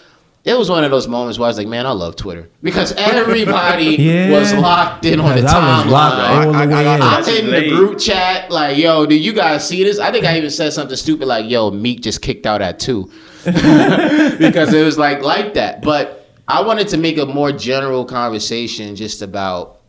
it was one of those moments where I was like, man, I love Twitter because [laughs] everybody Yeah. was locked in on the Because I was timeline. I- I- I- in. I'm in the group chat like, yo, do you guys see this? I think I even said something stupid like, yo, Meek just kicked out at two. [laughs] because it was like like that. But I wanted to make a more general conversation just about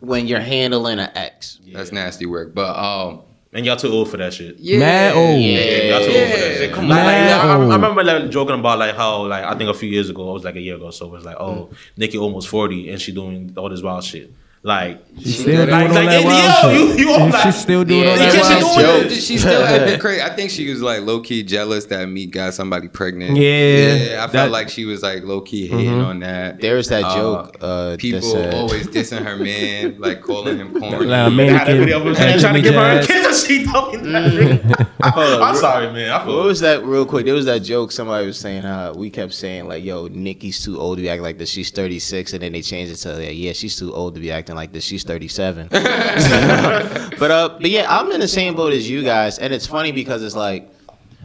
when you're handling an ex. That's nasty work. But um, And y'all too old for that shit. yeah, Mad old. Yeah. Y'all too old for that shit. come Like, like, Mad I, I old. remember like joking about like how like I think a few years ago, it was like a year ago, so it was like, oh, Mm. Nicki almost forty and she doing all this wild shit. Like, She's still doing Like- all like, that yo, wild you- shit. you all like- She's still doing Yeah, all you that can't wild say shit. doing- She still acting [laughs] crazy. I think she was like low key jealous that Meek got somebody pregnant. Yeah. yeah I That- felt like she was like low key hating on that. There's that Uh, joke. Uh, that People said- always dissing her man, [laughs] like calling him corny. Like, they had that Mannequin, video of trying to Jimmy give her a Jazz. kiss and she talking that. [laughs] I'm sorry, man. I What was that real quick? There was that joke somebody was saying how we kept saying like, "Yo, Nicki's too old to be acting like this. She's 36," and then they changed it to, like, "Yeah, she's too old to be acting like this. She's [laughs] 37." [laughs] but uh, but yeah, I'm in the same boat as you guys, and it's funny because it's like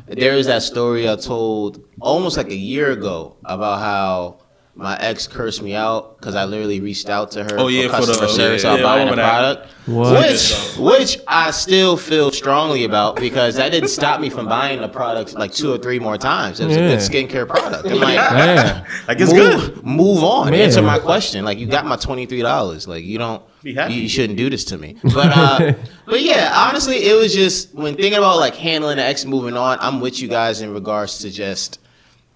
there is that story I told almost like a year ago about how my ex cursed me out because I literally reached out to her Oh, yeah, for for the- service yeah, about yeah, I buying a product. What? Which, which I still feel strongly about because that didn't stop me from buying the product like two or three more times. It was Yeah. a good skincare product. I'm like, Yeah. Like it's move, good. Move on. Yeah. Answer my question. Like you got my twenty three dollars. Like you don't. Be happy. You, you shouldn't do this to me. But uh, [laughs] but yeah, honestly, it was just when thinking about like handling the ex moving on. I'm with you guys in regards to just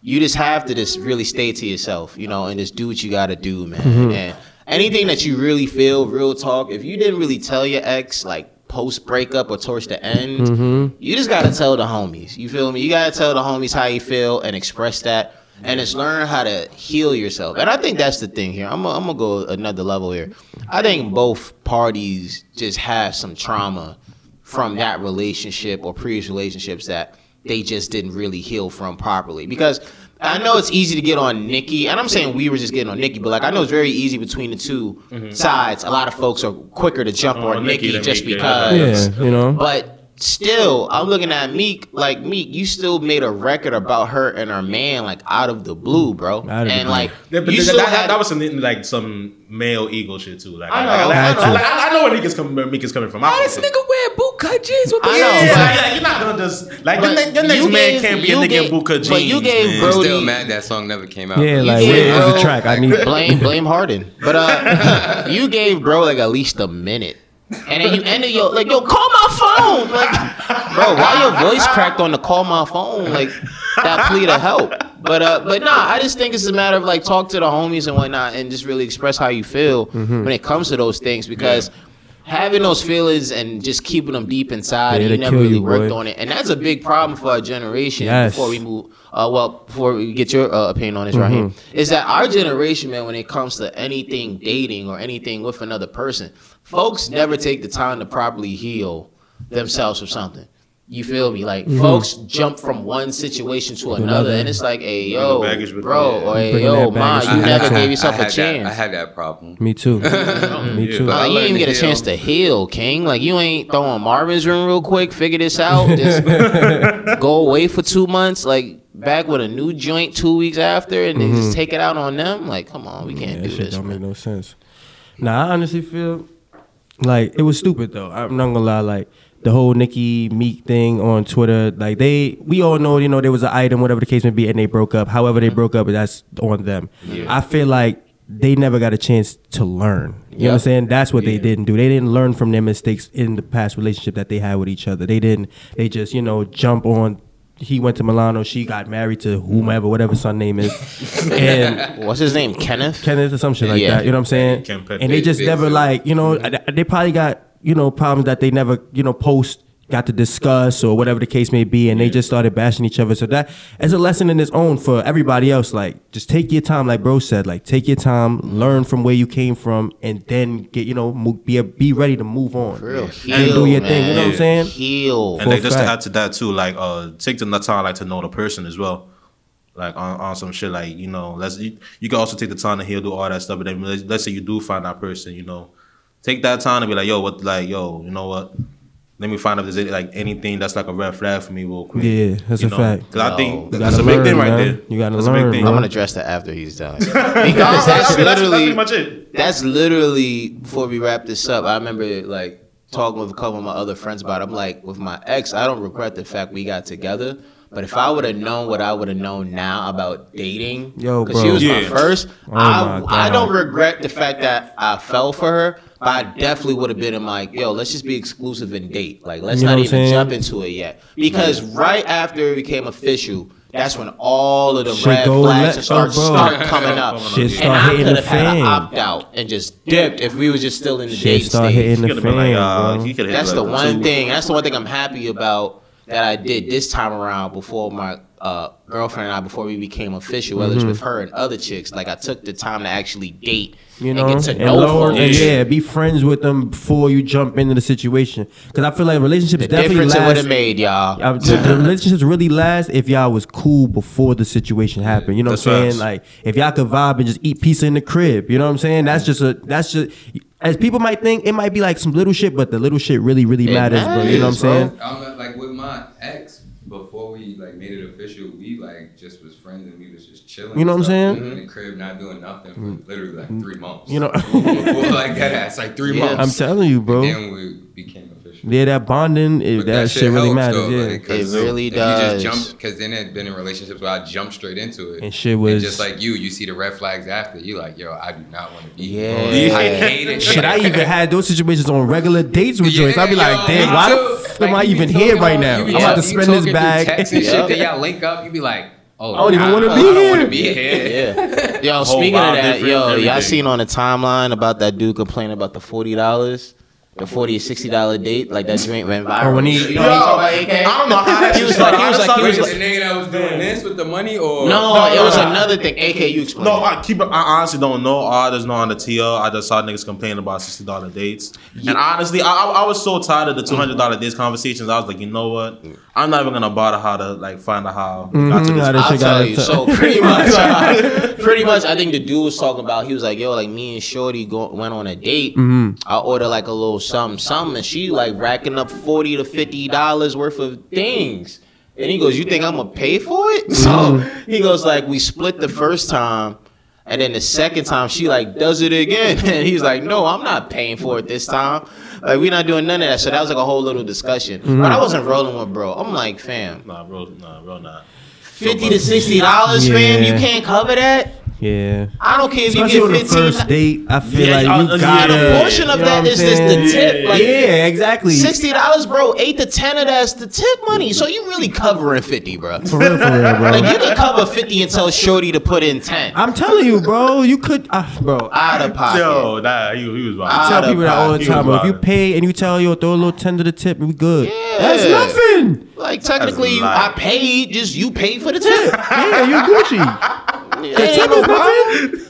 you just have to just really stay to yourself, you know, and just do what you got to do, man. Mm-hmm. And anything that you really feel, real talk. If you didn't really tell your ex like post breakup or towards the end, Mm-hmm. you just gotta tell the homies. You feel me? You gotta tell the homies how you feel and express that. And it's learn how to heal yourself. And I think that's the thing here. I'm gonna I'm gonna go another level here. I think both parties just have some trauma from that relationship or previous relationships that they just didn't really heal from properly. Because I know it's easy to get on Nicki, and I'm saying we were just getting on Nicki, but like I know it's very easy between the 2 mm-hmm. sides. A lot of folks are quicker to jump Oh, on Nicki Nicki just Meek, because. Yeah, you know. But still, I'm looking at Meek. Like Meek, you still made a record about her and her man, like out of the blue, bro. Out of the and blue. like Yeah, but you that, still that, had that was some like some male ego shit too. Like I know, I, like, I I, like, I, I know where Meek is coming. Where Meek is coming from. I, This nigga wear bootcut jeans with I know, yeah, like, yeah, you're not gonna just like your, ne- your next you man gave- can't be a nigga gave- in Buka jeans. but you gave man. bro- I'm still mad that song never came out. Yeah, You like gave where is bro- the track? I need. [laughs] blame blame Harden, but uh, [laughs] you gave bro like at least a minute, and then you ended your like yo call my phone, like bro, why your voice cracked on the call my phone like that plea to help. But uh, but nah, I just think it's a matter of like talk to the homies and whatnot, and just really express how you feel when it comes to those things because. Having those feelings and just keeping them deep inside, Yeah, and you never really you, worked boy. on it, and that's a big problem for our generation. Yes. Before we move, uh, well, before we get your uh, opinion on this, Raheem, Mm-hmm. is that our generation, man, when it comes to anything dating or anything with another person, folks never take the time to properly heal themselves from something. You feel me? Like Mm-hmm. folks jump from one situation to another, and it's like, hey, yo, bro, them, or hey, yo, ma, you with never gave [laughs] yourself I a had chance. That, I had that problem. Me too. [laughs] Me Yeah. too. Like, I you didn't even get to a chance to heal, King. Like you ain't throwing Marvin's room real quick, figure this [laughs] out, just go away for two months, like back with a new joint two weeks after, and then just take it out on them. Like, come on, we can't Mm-hmm. Yeah, do shit this. don't man. make no sense. Nah, I honestly feel like it was stupid though. I'm not gonna lie. Like the whole Nicki Meek thing on Twitter, like they, we all know, you know, there was an item, whatever the case may be, and they broke up. However, they broke up, that's on them. I feel like they never got a chance to learn. You know what I'm saying? That's what they didn't do. They didn't learn from their mistakes in the past relationship that they had with each other. They didn't. They just, you know, jump on. He went to Milano. She got married to whomever, whatever son name is, [laughs] and What's his name? Kenneth. Kenneth or some shit like Yeah. that. You know what I'm saying? And they just never like, you know, they probably got, you know, problems that they never, you know, post got to discuss or whatever the case may be and they just started bashing each other so that as a lesson in its own for everybody else like just take your time like bro said like take your time learn from where you came from and then get you know mo- be be ready to move on For real. and Heal, do your man. thing you know what I'm saying Heal. And For like a just to add to that too, like uh, take the time like to know the person as well. Like on, on some shit, like you know, let's you, you can also take the time to heal, do all that stuff. But then let's, let's say you do find that person, you know, take that time to be like, yo, what, like, yo, you know what? Let me find out if there's like anything that's like a red flag for me real quick. Yeah, that's you a fact. Because I think you that's a gotta big thing right man. there. You gotta that's a learn, big thing. I'm gonna address that after he's done. Because [laughs] Nah, that's that's, that's, that's literally pretty much it. that's literally before we wrap this up. I remember like talking with a couple of my other friends about. It. I'm like, with my ex, I don't regret the fact we got together. But if I would have known what I would have known now about dating, Yo, because she bro. was my first, Oh I, God. I don't regret the fact that I fell for her. But I definitely would have been in like, yo, let's just be exclusive and date. Like, let's You not even saying? jump into it yet. Because right after it became official, that's when all of the Shit red go flags le- start, oh, start coming up. [laughs] Shit and start I hitting could have had an opt out and just dipped if we was just still in the shit dating start stage. hitting He the could have been like, uh, bro. he could have That's hit the one two- thing. That's the one thing [laughs] I'm happy about that I did this time around before my uh, girlfriend and I before we became official, whether it's with her and other chicks. Like I took the time to actually date Mm-hmm. you know, and get to and know learn, folks. and yeah, be friends with them before you jump into the situation. Because I feel like relationships The definitely difference it would last. have made, y'all. The, the relationships really last if y'all was cool before the situation happened. You know That's what I'm saying? facts. Like if y'all could vibe and just eat pizza in the crib. You know what I'm saying? That's just a that's just as people might think it might be like some little shit, but the little shit really really It matters, bro. You know what I'm saying? I'm like with my ex before we like made it official. We like just was friends and we was just chilling. You know what I'm saying? In the crib, not doing nothing for mm. literally like three months. You know, [laughs] like that ass, like three Yeah. months. I'm telling you, bro. Then we became. Yeah, that bonding, it, But that, shit, really helps, matters. though, yeah. like, 'cause It really if does. You just jump because then it been in relationships where I jumped straight into it, And shit was- just like you. You see the red flags after. You like, yo, I do not want to be. Yeah. here. I hate it. Shit, I even had those situations on regular dates with joints. I'd be Yeah, like, damn, why the too. f Like, am I even here right now? I'm about to spend this talking through bag. text and Yeah. shit. Then y'all link up. you'd be like, oh, I don't even wanna I be don't here. wanna be here. [laughs] Yeah. Yo, speaking of that, different, yo, y'all seen on the timeline about that dude complaining about the forty dollars, the forty or sixty dollar date, like that drink went viral. Oh, when he- you know what I'm talking about, AK? I don't know how that He was like, he was like, he was like, the nigga that was doing this with the money, or no, it was no, no. another thing. AK, you explain. No, I keep it. I honestly don't know. All I just know on the TL, I just saw niggas complaining about sixty dollar dates. And honestly, I, I, I was so tired of the two hundred dollar dates conversations. I was like, you know what? I'm not even gonna bother how to like find out how we got to Mhm, how this. this I'll shit tell got you. to- So pretty much, uh, [laughs] pretty much, I think the dude was talking about. He was like, "Yo, like me and Shorty go, went on a date. Mm-hmm. I ordered like a little something, something, and she like racking up forty to fifty dollars worth of things." And he goes, "You think I'm gonna pay for it?" [laughs] So he goes, "Like we split the first time." And then the second time she like does it again. [laughs] And he's like, No, I'm not paying for it this time. Like we're not doing none of that. So that was like a whole little discussion. Mm-hmm. But I wasn't rolling with bro. I'm like, fam, Nah, bro, nah, bro, nah. fifty to sixty dollars, fam. You can't cover that. Yeah. I don't care if Especially you on get the fifteen. first date, I feel Yeah, like uh, you yeah. gotta. A portion of you know that what is I'm just the saying? tip. Like, yeah, exactly. Sixty dollars, bro. Eight to ten of that's the tip money. So you really covering fifty, bro. For real, for real, bro. Like you can cover fifty and tell Shorty to put in ten. I'm telling you, bro. You could, uh, bro. I Out of pocket. Yo, nah, he, he was wild. tell of people that all the time. bro. If you pay and you tell yo throw a little ten to the tip, we good. Yeah. That's nothing. Like technically, I paid. Just you paid for the tip. Yeah, you Gucci. It The ain't tip no is problem. nothing.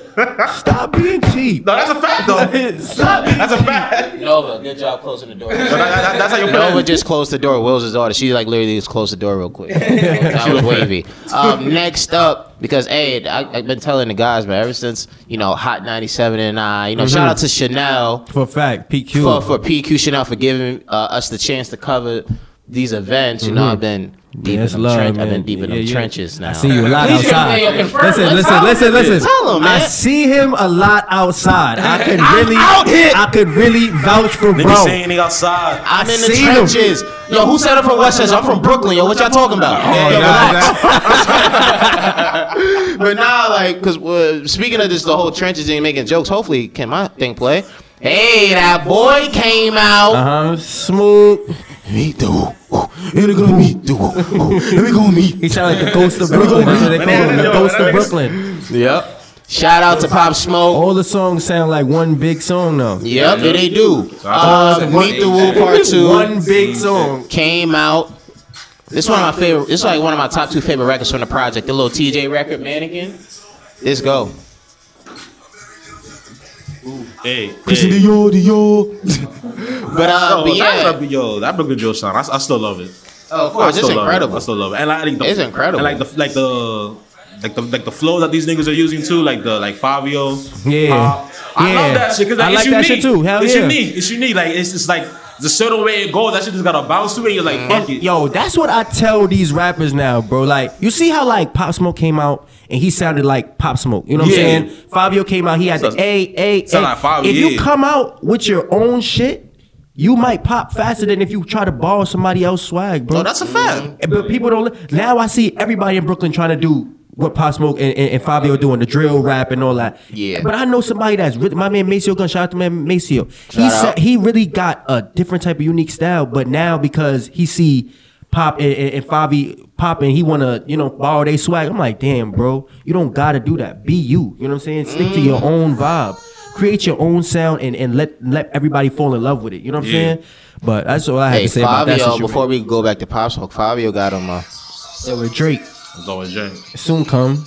Stop being cheap. No, that's a fact though. [laughs] Stop being That's a fact. Nova, good job closing the door. But that- that- that's how you put Nova just closed the door. Will's daughter. She like literally just closed the door real quick. [laughs] that was wavy. Um, next up, because hey, I, I've been telling the guys, man, ever since you know Hot 97 and I, you know, shout out to Chanel For a fact, PQ. for for PQ Chanel for giving uh, us the chance to cover these events. You know, I've been deep Yes, in the love, trench. I've been deep in Yeah, the yeah. trenches now. I see you a lot Please outside. me up in front. Listen, Let's listen, listen, listen. Tell him, I see him a lot outside. I could really. I could really vouch for Niggas bro. saying they outside. I'm in the seen him. Yo, who said I'm from Westchester? I'm from Brooklyn. Yo, what y'all talking about? Oh, Yo, nah, relax. [laughs] but now, like, cause uh, speaking of this, the whole trenches and making jokes. Hopefully, can my thing play? Hey, that boy came out. Uh huh. Smooth. Meet the who? Here they gonna meet the who? Here we gonna meet. He sound like the ghost of Brooklyn. That's what they call him, the ghost of Brooklyn. Yep. Shout out to Pop Smoke. All the songs sound like one big song though. Yep, yeah, they do. Uh, Meet the Woo Part Two One big song. came out. This is one of my favorite. This is like one of my top two favorite records from the project. The little TJ record, Mannequin. Let's go. Hey, Christian hey. Dior, Dior. but uh, Yo, but yeah, that, yo, that Brooklyn Joe sound, I, I still love it. oh, of I course, it's still love it. incredible. I still love it. And like, the, It's incredible. And like the like the like the like the flow that these niggas are using too, like the like Fivio. Yeah. Uh, I Yeah. love that shit because I like, like it's that unique. shit too. Hell it's yeah. unique. It's unique. Like it's just like the certain way it goes. That shit just got to bounce to it. You're like, fuck it. Yo, that's what I tell these rappers now, bro. Like, you see how like Pop Smoke came out and he sounded like Pop Smoke. You know what Yeah. I'm saying? Fivio came out, he had the Sounds- A, A, sound A. like Fivio, If you yeah. come out with your own shit, you might pop faster than if you try to borrow somebody else's swag, bro. No, that's a fact. But people don't. Now I see everybody in Brooklyn trying to do what Pop Smoke and, and, and Fivio doing the drill rap and all that. Yeah. But I know somebody that's really my man Maceo Gun. Shout out to man Maceo. He said he really got a different type of unique style. But now because he see Pop and, and, and Fivi popping, he wanna you know borrow their swag. I'm like, damn, bro, you don't gotta do that. Be you. You know what I'm saying? Stick to your own vibe. Create your own sound and, and let let everybody fall in love with it. You know what I'm Yeah. saying? But that's all I have Hey, to say about that Fivio. situation. Before we go back to Pop Smoke, Fivio got him. Uh, Yeah, with Drake, It's always Jay. soon come.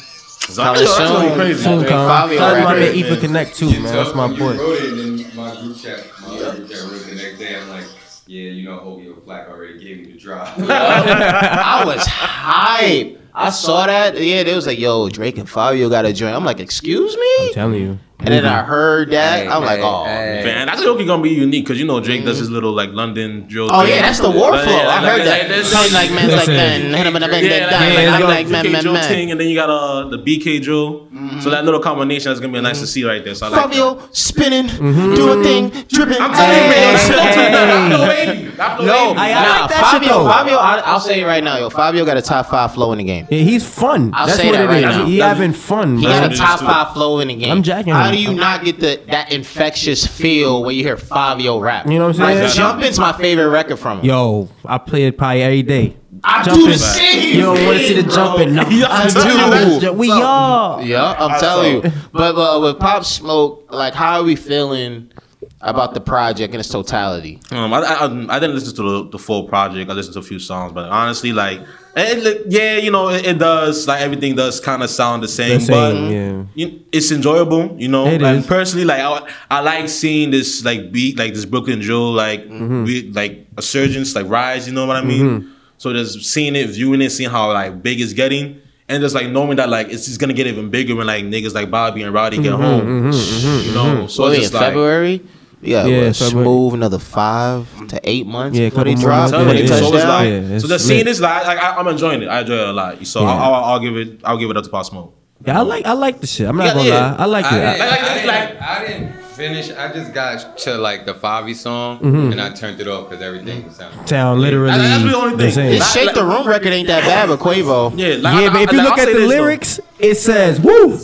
That's gonna soon. crazy. Soon Drake, come. Fivio Shout out to my record, man Ethan. Connect too, man. That's my You wrote it in my group chat. My other group chat wrote it the next day. I'm like, yeah, you know, Obio Flak already gave me the drop. [laughs] I was hype. I saw that. Yeah, they was like, "Yo, Drake and Fivio got a joint." I'm like, "Excuse me? I'm telling you. And then I heard that. Hey, I'm like, oh. hey. Man, that's low-key gonna be unique because you know Drake does mm-hmm. his little like London drill. Oh thing. yeah, that's the war flow. Yeah, yeah, I like- heard like- that. like like man, like man, hit him in the bend, Yeah, like, like, it's I'm gonna- like man, man, man. thing, and then you got uh the BK drill. Mm-hmm. So that little combination is gonna be nice to mm-hmm. see right there. So I like that. Fivio spinning, do a thing, dripping. I'm telling you, man, Hey, that flow hey, to that. hey. That flow wavy. That flow No. I- I nah, like that shit, Fivio. Fivio, I, I'll say it right now, yo. Fivio got a top five flow in the game. Yeah, he's fun. I'll That's say what that right now. He having fun. He bro. got a top five flow in the game. I'm jacking How do you not get the that infectious feel when you hear Fivio rap? You know what I'm Like saying? Jumpin's my favorite record from him. Yo, I play it probably every day. I do Jumping. the same. You don't want to see the thing, jumping? No, [laughs] I I'm telling you, do. We are. Yeah, I'm telling you. But but with Pop Smoke, like, how are we feeling about the project in its totality? Um, I, I, I didn't listen to the, the full project. I listened to a few songs, but honestly, like, it, it- yeah, you know, it, it does. Like everything does kind of sound the same, The same, but yeah. you, it's enjoyable. You know, It and is. personally, like, I, I like seeing this like beat, like this Brooklyn drill, like, Mm-hmm. be, like a surgeon's like rise. You know what I mean? So just seeing it, viewing it, seeing how like big it's getting. And just like knowing that like it's just gonna get even bigger when like niggas like Bobby and Rowdy get Mm-hmm, home, you know. So So it's in just like February, yeah, Yeah, yeah February. smooth another five to eight months Yeah, before they couple more drop. months. Tell Before you, they Yeah, so down. like, Yeah, so the lit. scene is like, like I, I'm enjoying it. I enjoy it a lot. So Yeah. I'll, I'll, I'll give it, I'll give it up to Pop Smoke. Yeah, I like I like the shit. I'm not Yeah, gonna yeah. lie. I like I it. didn't, Like- like- I, didn't, like- I didn't finish. I just got to like the Fivi song Mm-hmm. and I turned it off because everything was sounding. Sound literally That's the only the thing. same. This Like- Shake the Room record ain't that bad, but Quavo. Yeah, like, Yeah, but if you look at the lyrics, it says "woo,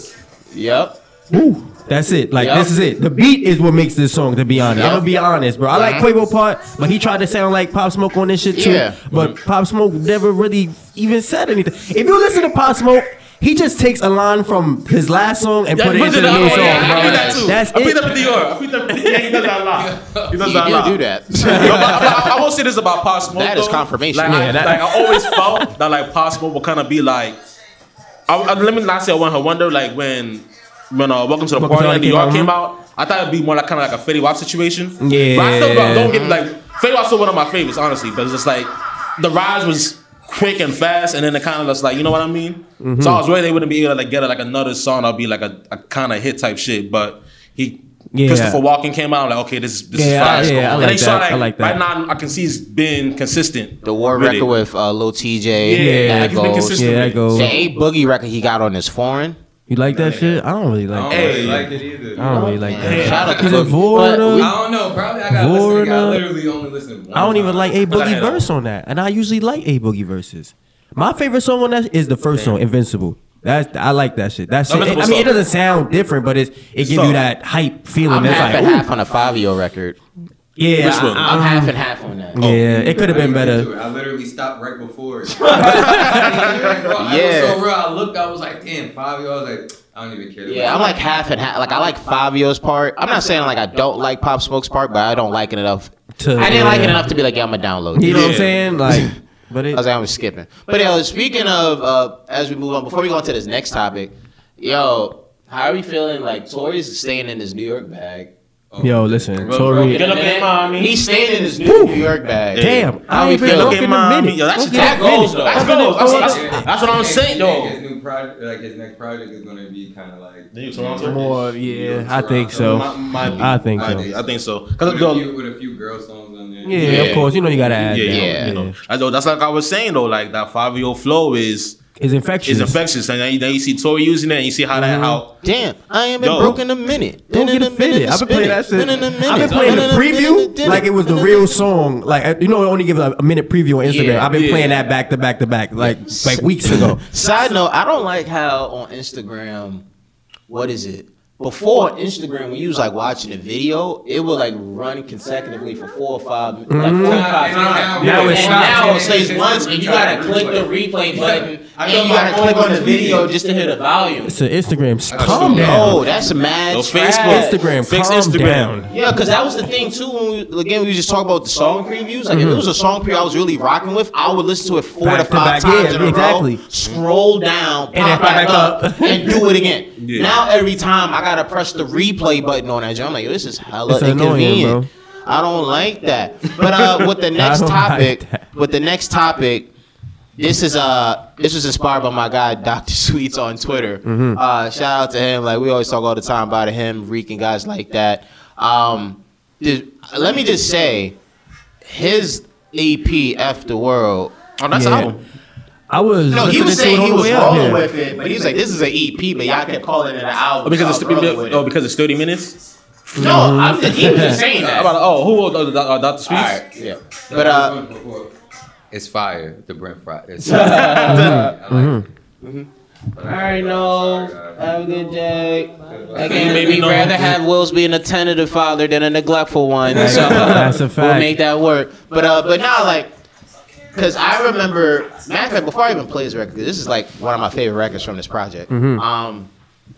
Yep. woo." That's it. Like Yup. this is it. The beat is what makes this song. To be honest, I'm gonna be honest, bro. I like Quavo part, but he tried to sound like Pop Smoke on this shit too. Yeah. But mm-hmm. Pop Smoke never really even said anything. If you listen to Pop Smoke. He just takes a line from his last song and Yeah, put it put into the new Oh, song, yeah, I bro. do that too. That's I beat it. up Dior. I beat up Yeah, [laughs] he does that a lot. He does You that a lot. do do that. No, but, but I, I will say this about Pop Smoke. That is though. confirmation. Like, Yeah, I, that- like I always felt that like Pop Smoke would kind of be like. I, I, let me not say I want her wonder like when when uh, Welcome to the Welcome Party in the New York came out. I thought it'd be more like kind of like a Fetty Wap situation. Yeah. but I still don't, don't get like Fetty Wap's still one of my favorites, honestly. But it's just like the rise was quick and fast, and then it kind of just like you know what I mean. Mm-hmm. So I was worried they wouldn't be able to like get like another song that'll be like a, a kind of hit type shit, but he. Yeah. Christopher Walking came out. I'm like, okay, this is this Yeah, is I- fire. yeah, I like then saw that. like I like that. right now, I can see he's been consistent. The War with record it. with uh, Lil Tjay. Yeah, that he's been goes. consistent. Yeah, that goes. The A Boogie record he got on his foreign. You like that shit? I don't really like I don't that. Hey. really like it either. I don't really like Man, that. shout out to Is it Boogie. Florida? But we- I don't know. Probably I got listen. I literally only listen. One I don't even like A Boogie verse on that, and I usually like A Boogie verses. My favorite song on that is the first song, Invincible. That's I like that shit. That shit. Invincible I mean, it doesn't sound different, but it's it gives you that hype feeling. I'm It's half like, and half on a Fivio record. Yeah, Which one? I- I'm I- half and half on that. yeah, it could have been I didn't get better. I literally stopped right before it. [laughs] [laughs] yeah. Yeah. was so real. I looked. I was like, damn, Fivio. I was like, I don't even care. Yeah, I'm like half and half. Like I like Fivio's part. I'm not saying like I don't like Pop Smoke's part, but I don't like it enough. To- I didn't like it enough to be like, yeah, I'm gonna download. You it. know what I'm saying? [laughs] Like, but I was like, I'm skipping. But yo, speaking of, uh, as we move on, before we go on to this next topic, yo, how are we feeling? Like Tory's staying in his New York bag. Yo, oh, listen, Bro, Tory. Get up in, mommy. He's staying in his new New York bag. Damn, How I we ain't been feeling? looking in a Mommy. minute. Yo, that Don't shit- get that it goes, though. That's I've good. been- That's, oh, that's, that's what I'm Think- saying, though. His new project, like his next project, is gonna be kind of like New Toronto? More, yeah, I think so. Might- might. I think so. I think so. with Cause a, few, with a few girl songs on there. Yeah, Yeah. of course. You know you gotta add yeah, that. yeah, you know. I know that's like I was saying though, like that five year old flow is It's infectious. is infectious, and then you, then you see Tory using it, and you see how that mm-hmm. how Damn, I ain't been Yo. broke in a minute. Don't get offended. I've been playing that shit. I've been playing the preview like it was the real song. Like you know, it only give a, a minute preview on Instagram. Yeah, I've been yeah. playing that back to back to back, like like weeks ago. [laughs] Side note, I don't like how on Instagram, what is it? Before on Instagram, when you was like watching a video, it would like run consecutively for four or five, like four or five times. Now it's and stopped. now it says once, and you gotta click the replay button, I and you my gotta click on the video video. just to hear the volume. It's an Instagram. got Calm so- down. No, that's a mad Yo, trash. Facebook. Instagram. Fix calm Instagram. down. Yeah, because that was the thing too. When we, again, we just talk about the song previews. Like if it mm-hmm. was a song preview I was really rocking with, I would listen to it four Back to to five back, times yeah, in a exactly. row, scroll down, pop And then back, back up, up. and do it again. Yeah. Now every time I gotta press the replay button on that. joint, I'm like, yo, this is hella It's annoying, inconvenient. bro. I don't like that. But uh, [laughs] with the next don't like topic, with the next topic, this is uh this was inspired by my guy Dr. [laughs] Sweets on Twitter. Uh, shout out to him. Like we always talk all the time about him, Reek and guys like that. Um, th- let me just say, his EP F the World. Oh, that's Yeah. album. I was No, he was saying he was way rolling with it, but he was like, "This is an EP," but y'all kept calling it an album. Oh, because so it's I was rolling with oh, because it's thirty minutes. no, I'm just, he was just saying that. [laughs] About oh who uh, uh, Dr. Sweets? All right, yeah, but uh, It's fire. The Brent fry. [laughs] It's fire all right, no, have a good day. Again, Maybe we'd no. rather have Wills being a attentive father than a neglectful one. So [laughs] That's a fact. we'll make that work. But uh, but now like, cause I remember, matter of fact, before I even play this record, this is like one of my favorite records from this project. Mm-hmm. Um,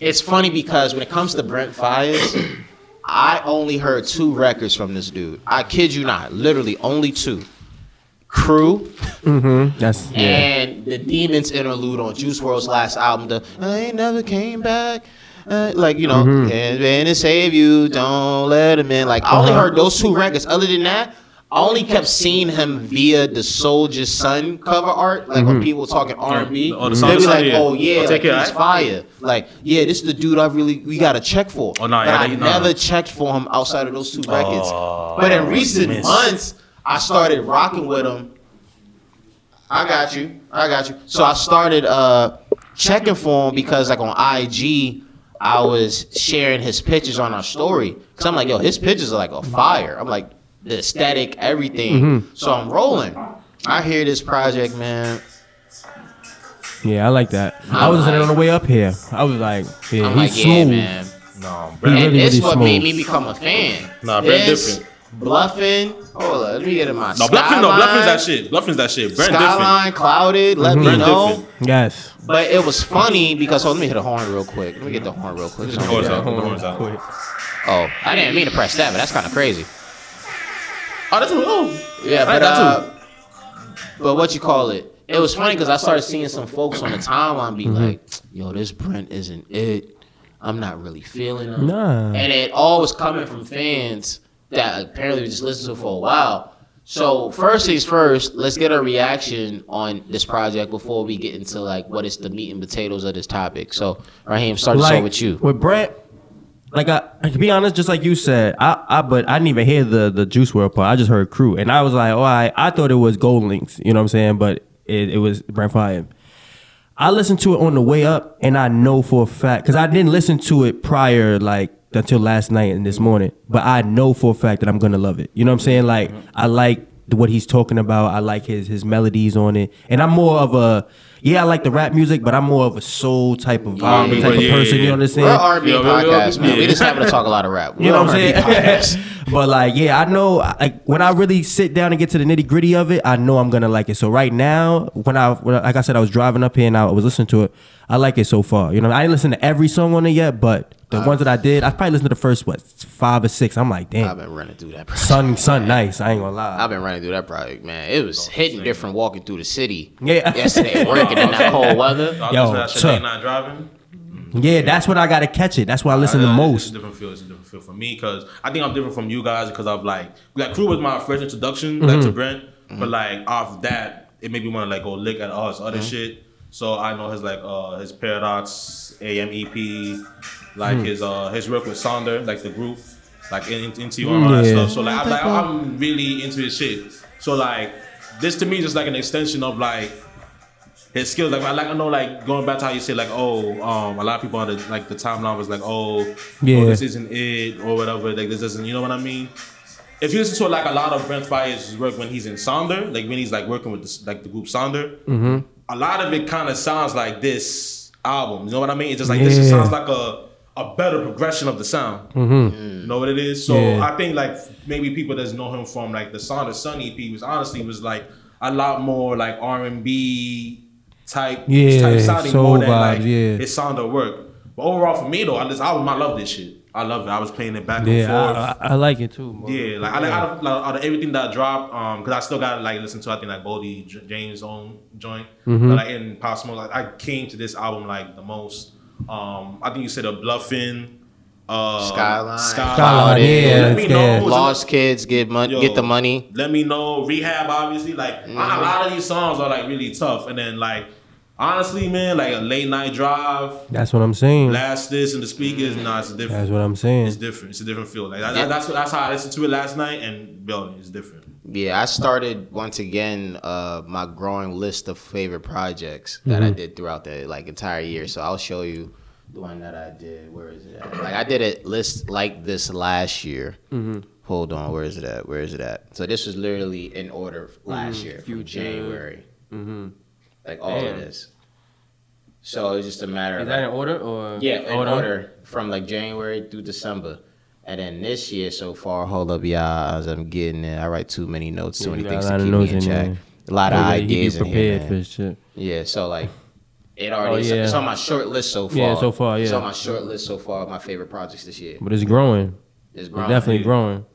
it's funny because when it comes to Brent Faiyaz, I only heard two records from this dude. I kid you not, literally only two. Crew Mm-hmm. That's yeah. and the Demons interlude on Juice WRLD's last album, the I ain't never came back. Uh, like you know, Mm-hmm. to save you, don't let him in. Like I Uh-huh. only heard those two records. Other than that, I only kept seeing him via the Sonder Son cover art. Like Mm-hmm. when people were talking R and B, Oh, the they Soldier's be like, "Oh yeah, Oh, like, it, he's aight? fire." Like yeah, this is the dude I really we got to check for. Oh, no, but yeah, I they- no. never checked for him outside of those two records. Oh, but in recent miss. months, I started rocking with him. I got you. I got you. So I started uh checking for him because like on IG, I was sharing his pictures on our story. Cause I'm like, yo, his pictures are like a fire. I'm like the aesthetic, everything. Mm-hmm. So I'm rolling. I hear this project, man. Yeah, I like that. I was listening on the way up here. I was like, yeah, I'm he's like, smooth. yeah, man. No, He Brent. And really, this really what smooth. made me become a fan. Nah, Brent This, different. Bluffing. Hold on, let me get in my No, bluffing, no, Skyline, bluffing's that shit. Bluffing's that shit. Brent different. Skyline clouded. Let mm-hmm. me Brent know. different. Yes. But it was funny because oh, let me hit a horn real quick. Let me get the horn real quick. The horns out. The horns out. Oh, I didn't mean to press that, but that's kind of crazy. Oh, that's oh. Yeah, but uh, but what you call it? It was funny because I started seeing some folks on the timeline be like, "Yo, this Brent isn't it. I'm not really feeling him." Nah. And it all was coming from fans that apparently we just listened to for a while. So first things first, let's get a reaction on this project before we get into like what is the meat and potatoes of this topic. So Raheem, start this off with you. With Brent, like I, to be honest, just like you said, I, I but I didn't even hear the the Juice WRLD part. I just heard Crew, and I was like, oh, I, I thought it was GoldLink's. You know what I'm saying? But it, it was Brent Faiyaz. I listened to it on the way up, and I know for a fact because I didn't listen to it prior, like until last night and this morning. But I know for a fact that I'm gonna love it. You know what I'm saying? Like I like what he's talking about. I like his his melodies on it, and I'm more of a yeah, I like the rap music, but I'm more of a soul type of vibe Yeah, type of person. yeah. You We're understand? an R&B Yeah, podcast, man. yeah. We just happen to talk a lot of rap. You know what I'm We're an R&B saying? [laughs] podcast. but like, yeah, I know. Like when I really sit down and get to the nitty gritty of it, I know I'm gonna like it. So right now, when I, when, I- like I said, I was driving up here and I was listening to it. I like it so far. You know, I didn't listen to every song on it yet, but the ones that I did, I probably listened to the first what five or six. I'm like, damn. I've been running through that. Project. son, son, nice. I ain't gonna lie. I've been running through that project, man. It was hitting different walking through the city. Yeah. Yesterday, working in that cold weather. Y'all Yo, listen to that shit tuh. late night driving. Yeah, that's what I gotta catch it. That's why I listen the I- I- It's a most. different feel. It's a different feel for me because I think I'm different from you guys because of like like Crew was my first introduction Mm-hmm. like to Brent, but like off that it made me want to like go look at all this other Mm-hmm. shit. So I know his like uh his Paradox AMEP, like Hmm. his uh his work with Sonder, like the group, like in, in, into you and all that Yeah. stuff. So like I'm like I'm really into his shit. So like this to me is just like an extension of like his skills. Like I like I know like going back to how you say like oh um a lot of people on the like the timeline was like oh Yeah. oh, this isn't it or whatever like this isn't you know what I mean. If you listen to like a lot of Brent Faiyaz's work when he's in Sonder, like when he's like working with this, like the group Sonder, Mm-hmm. A lot of it kind of sounds like this album. You know what I mean? It's just like this just sounds like a a better progression of the sound. Mm-hmm. You know what it is? So Yeah. I think like maybe people that know him from like the Son of Sun EP was honestly was like a lot more like R and B type, Yeah, type sounding soul more than vibes, like yeah. his Sonder work. But overall for me though, I, this album I love this shit. I love it. I was playing it back and forth. I, I, I like it too. bro. Yeah, like I like out of, like, out of everything that dropped, um, because I still got to like listen to I think like Bodie J- James' own joint, Mm-hmm. but like in Pop Smoke, like I came to this album like the most. Um, I think you said a bluffing, uh, Skyline. Skyline, yeah, Let me yeah. know. Lost kids get money, Yo, get the money. Let me know. Rehab, obviously. Like a Mm-hmm. lot of these songs are like really tough. And then like honestly, man, like a late night drive, That's what I'm saying. Last this and the speakers. Nah, it's different. That's what I'm saying. It's different. It's a different feel. Like that, Yeah. that's that's how I listened to it last night, and yo, it's different. Yeah, I started once again uh, my growing list of favorite projects that I mm-hmm. did throughout the like entire year. So I'll show you the one that I did. Where is it? At? Like I did a list like this last year. Mm-hmm. Hold on, where is it at? Where is it at? So this was literally in order last mm-hmm. year from January. Like all Damn. of this. So it's just a matter of that like, order or yeah, in order from like January through December. And then this year so far, hold up, y'all, as I'm getting it. I write too many notes, too Yeah, many things to keep me in in check. there. A lot of you ideas in here, prepared man. for shit. Yeah, so like it oh, already Oh, it's, yeah. it's on my short list so far. Yeah, so far, yeah. It's on my short list so far of my favorite projects this year. But it's growing. It's It's growing. definitely growing.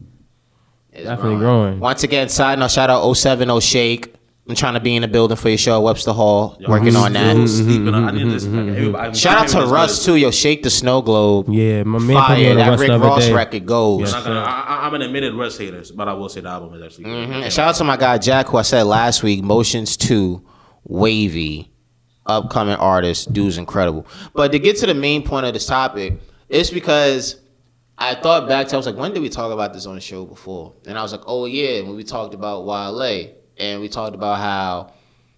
It's definitely growing. Once again, side note, shout out 070 Shake. I'm trying to be in the building for your show at Webster Hall, Yo, working I'm on that. still Sleeping. on- I need to listen. Like, everybody- Mm-hmm. Shout out to Russ too, yo, Shake the Snow Globe. Yeah, my man put me Fire, that Russ Rick the Ross day. record goes. Yes. I'm, gonna, I, I- I'm an admitted Russ hater, but I will say the album is actually. good. hmm And shout out to my guy Jack, who I said last week, Motions 2, Wavy, upcoming artist, dude's incredible. But to get to the main point of this topic, it's because I thought back to I was like, when did we talk about this on the show before? And I was like, oh yeah, when we talked about Wale, and we talked about how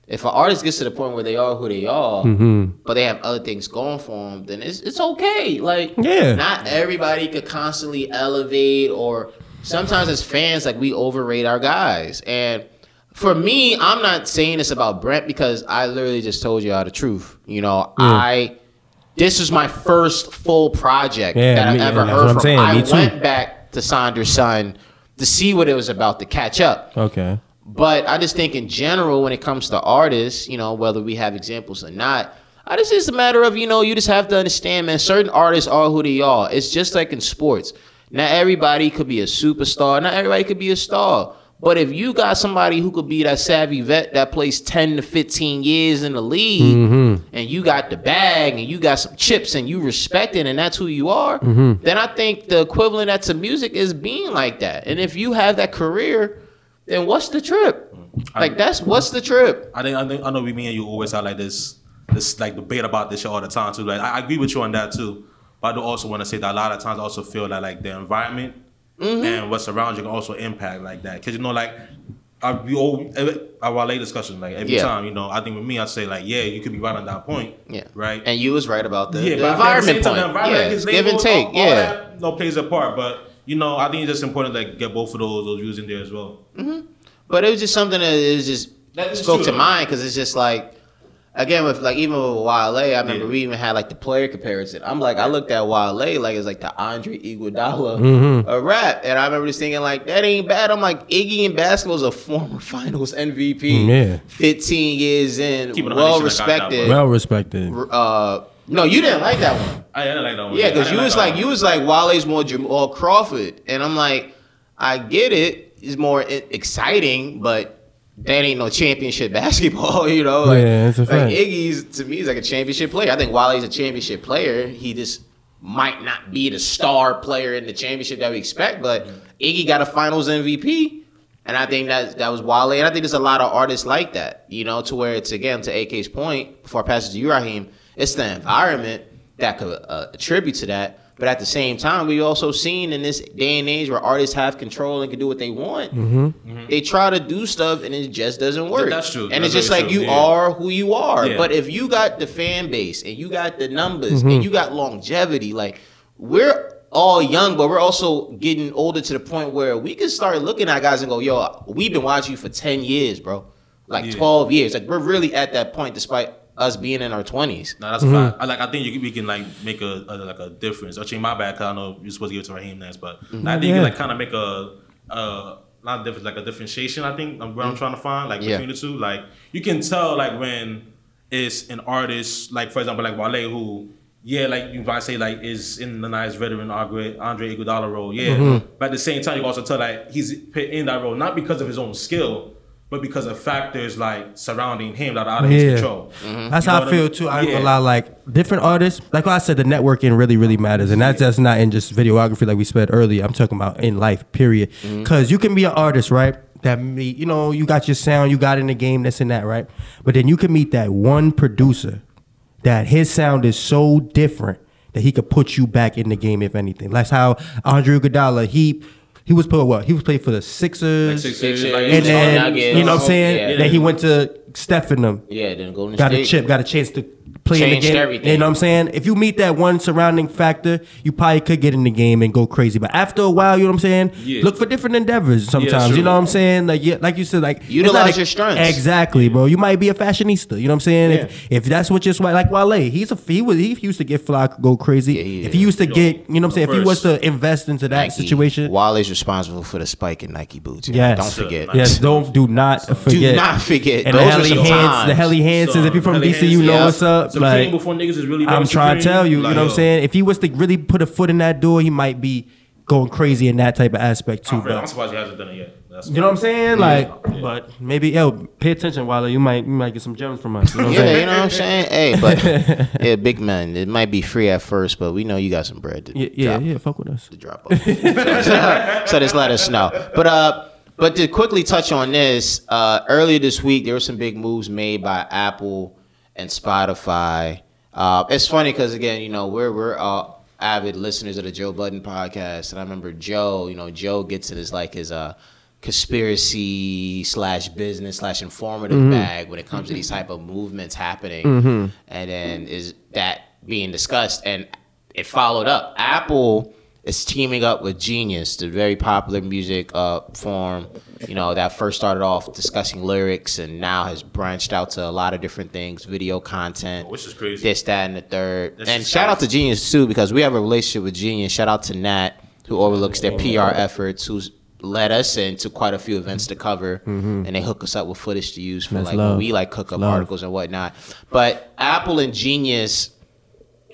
if an artist gets to the point where they are who they are, but they have other things going for them, then it's it's okay. Like Yeah. not everybody could constantly elevate or sometimes as fans like we overrate our guys. And for me i'm not saying this about brent because i literally just told you all the truth. You know i this was my first full project Yeah, that i've ever heard from. saying, i went back to Sonder Son to see what it was about to catch up. Okay. But I just think in general, when it comes to artists, you know, whether we have examples or not, I just it's a matter of you know you just have to understand, man. Certain artists are who they are. It's just like in sports. Not everybody could be a superstar. Not everybody could be a star. But if you got somebody who could be that savvy vet that plays 10 to 15 years in the league mm-hmm. and you got the bag and you got some chips and you respect it and that's who you are, mm-hmm. then I think the equivalent of that to music is being like that. And if you have that career, then what's the trip? Like that's what's the trip? I think I think I know we me and you always have like this this like debate about this shit all the time too. Like I, I agree with you on that too. But I do also want to say that a lot of times I also feel that like the environment Mm-hmm. and what's around you can also impact like that. Cause you know like I, we all our Wale discussion like every Yeah. time you know I think with me I say like yeah you could be right on that point Yeah. right And you was right about the, yeah, the but at the same environment point. the environment, yeah, give and take. all- all yeah. that, no plays a part. But you know, I think it's just important to like, get both of those those views in there as well. But it was just something that is just That is spoke true. to mind because it's just like again with like even with Wale, I remember Yeah. we even had like the player comparison. I'm like I looked at Wale like it's like the Andre Iguodala Mm-hmm. a rap, and I remember just thinking like that ain't bad. I'm like Iggy in basketball is a former [laughs] Finals MVP. Mm, Yeah. 15 years in, Keep it on well that shit, I got that, respected. Well respected. uh, no, you didn't like that one. I, I didn't like that one. Yeah, because didn't you was like one. you was like Wale's more Jamal Crawford, and I'm like, I get it. It's more exciting, but that ain't no championship [laughs] basketball, [laughs] you know. Like, Yeah, it's a like fact. Iggy's to me is like a championship player. I think Wale's a championship player. He just might not be the star player in the championship that we expect, but Iggy got a Finals MVP. And I think that that was Wale, and I think there's a lot of artists like that, you know, to where it's again to AK's point before I pass it to you, Raheem. It's the environment that could uh, attribute to that, but at the same time, we've also seen in this day and age where artists have control and can do what they want. Mm-hmm. Mm-hmm. They try to do stuff and it just doesn't work. that's true. And That's it's just like true, you yeah. are who you are. Yeah. But if you got the fan base and you got the numbers mm-hmm. and you got longevity, like we're all young, but we're also getting older to the point where we can start looking at guys and go, "Yo, we've been watching you for ten years, bro. Like Yeah. twelve years. Like we're really at that point, despite us being in our twenties. No, that's a fact. I like. I think you can, we can like make a, a like a difference. Actually, my bad. Cause I know you're supposed to give it to Raheem next, but I think you can like kind of make a uh not a difference, like a differentiation. I think um, what I'm trying to find, like Yeah. between the two, like you can tell like when it's an artist, like for example, like Wale, who yeah, like you might say like is in the nice veteran Andre Andre Iguodala role, yeah. But at the same time, you can also tell like he's put in that role not because of his own skill. But because of factors like surrounding him that are out of Yeah. his control. Mm-hmm. That's You how I feel I- too. I ain't Yeah. gonna lie, like different artists, like I said, the networking really, really matters, and that's just not in just videography, like we said earlier. I'm talking about in life, period. Mm-hmm. Because you can be an artist, right? That meet, you know, you got your sound, you got in the game, this and that, right? But then you can meet that one producer that his sound is so different that he could put you back in the game, if anything. That's how Andre Iguodala he. He was put what? He was playing for the Sixers, Sixers, Sixers, like, and then Nuggets. you know what I'm saying. Yeah. Then he went to Steph and them Yeah, then Golden got State. a chip, got a chance to play in the Changed game. everything. You know what I'm saying? If you meet that one surrounding factor, you probably could get in the game and go crazy. But after a while, you know what I'm saying? Yeah. Look for different endeavors sometimes. true. you know what I'm saying? Like yeah, like you said, like Utilize a- your strengths. Exactly, bro. You might be a fashionista. You know what I'm saying? If, if that's what you're like Wale, he's a he was he used to get fly go crazy. Yeah, he if he used to get, you know what I'm saying? If he was to invest into that Nike. situation, Wale's responsible for the spike in Nike boots. Yes. Don't forget. Yes, don't do not forget. not forget. And Those the were Helly Hansen, the Helly Hansen. So, if you're from Helly DC, you know what's up. Supreme like, before niggas is really I'm trying to tell you, you know what I'm saying? If he was to really put a foot in that door, he might be going crazy in that type of aspect too. I'm, I'm surprised he hasn't done it yet. That's you know what I'm saying? Like, but maybe yo, pay attention, Wale. You might you might get some gems from us. You know what Yeah, saying? you know what I'm saying? Hey, but [laughs] yeah, big man. It might be free at first, but we know you got some bread to Yeah, yeah, drop, yeah. Fuck with us. to drop off. [laughs] so, so just let us know. But uh but to quickly touch on this, uh earlier this week there were some big moves made by Apple and Spotify. Uh it's funny because again, you know, we're we're uh avid listeners of the Joe Budden podcast. And I remember Joe, you know, Joe gets in his like his uh conspiracy slash business slash informative bag when it comes to these type of movements happening and then is that being discussed and it followed up apple is teaming up with genius the very popular music uh, form you know that first started off discussing lyrics and now has branched out to a lot of different things video content Which is crazy. this that and the third. This and is shout out to genius too because we have a relationship with genius. Shout out to nat who overlooks their pr efforts who's led us into quite a few events to cover. And they hook us up with footage to use for That's like love. when we like cook up Love. articles and whatnot. But apple and genius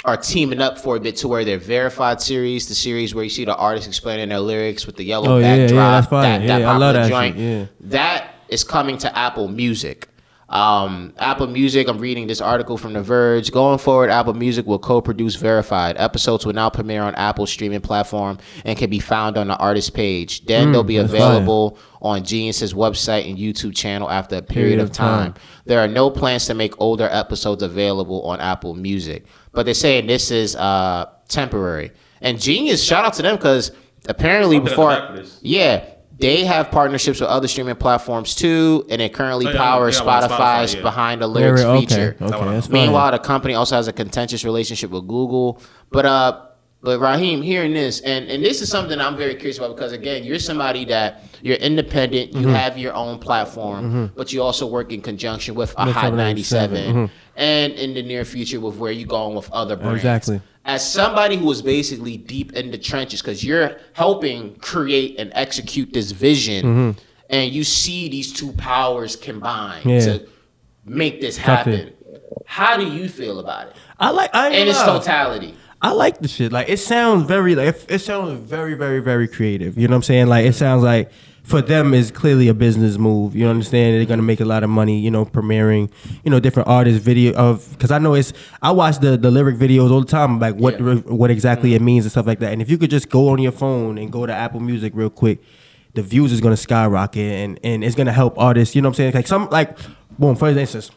are teaming up for a bit to where their verified series, the series where you see the artists explaining their lyrics with the yellow Oh, yeah, yeah, backdrop, that's fire. that, that Yeah, love popular that joint, yeah. that is coming to Apple Music. Um, Apple Music, I'm reading this article from The Verge. Going forward, Apple Music will co-produce Verified. Episodes will now premiere on Apple's streaming platform and can be found on the artist page. Then they'll be Mm, available on Genius's website and YouTube channel after a period, Period of of time. time. There are no plans to make older episodes available on Apple Music, but they're saying this is uh, temporary. And Genius, shout out to them because apparently I'll get before, back to this. yeah, they have partnerships with other streaming platforms too, and it currently Oh, yeah, powers yeah, Spotify's Spotify, yeah. behind the lyrics okay, feature. okay, that's. Meanwhile, the company also has a contentious relationship with Google. But uh, but Raheem, hearing this, and and this is something I'm very curious about because again, you're somebody that you're independent, Mm-hmm. you have your own platform, but you also work in conjunction with a With Hot 97, 97, and in the near future with where you're going with other brands. Exactly. As somebody who is basically deep in the trenches, because you're helping create and execute this vision, and you see these two powers combine Mm-hmm. Yeah. to make this happen. How do you feel about it I like. I in its totality? I like the shit. Like it sounds very like it, it sounds very very very creative. You know what I'm saying? Like it sounds like for them is clearly a business move. You understand? They're gonna make a lot of money. You know, premiering you know different artists video of because I know it's I watch the the lyric videos all the time like what Yeah. what exactly it mm-hmm. means and stuff like that. And if you could just go on your phone and go to Apple Music real quick. The views is gonna skyrocket and, and it's gonna help artists. You know what I'm saying? Like some like, boom. For instance,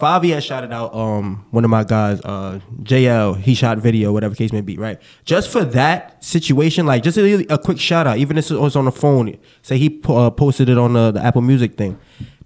Fivi had shouted out um one of my guys, uh JL. He shot video, whatever case may be, right? Just for that situation, like just a, a quick shout out, even if it was on the phone. Say he uh, posted it on the, the Apple Music thing.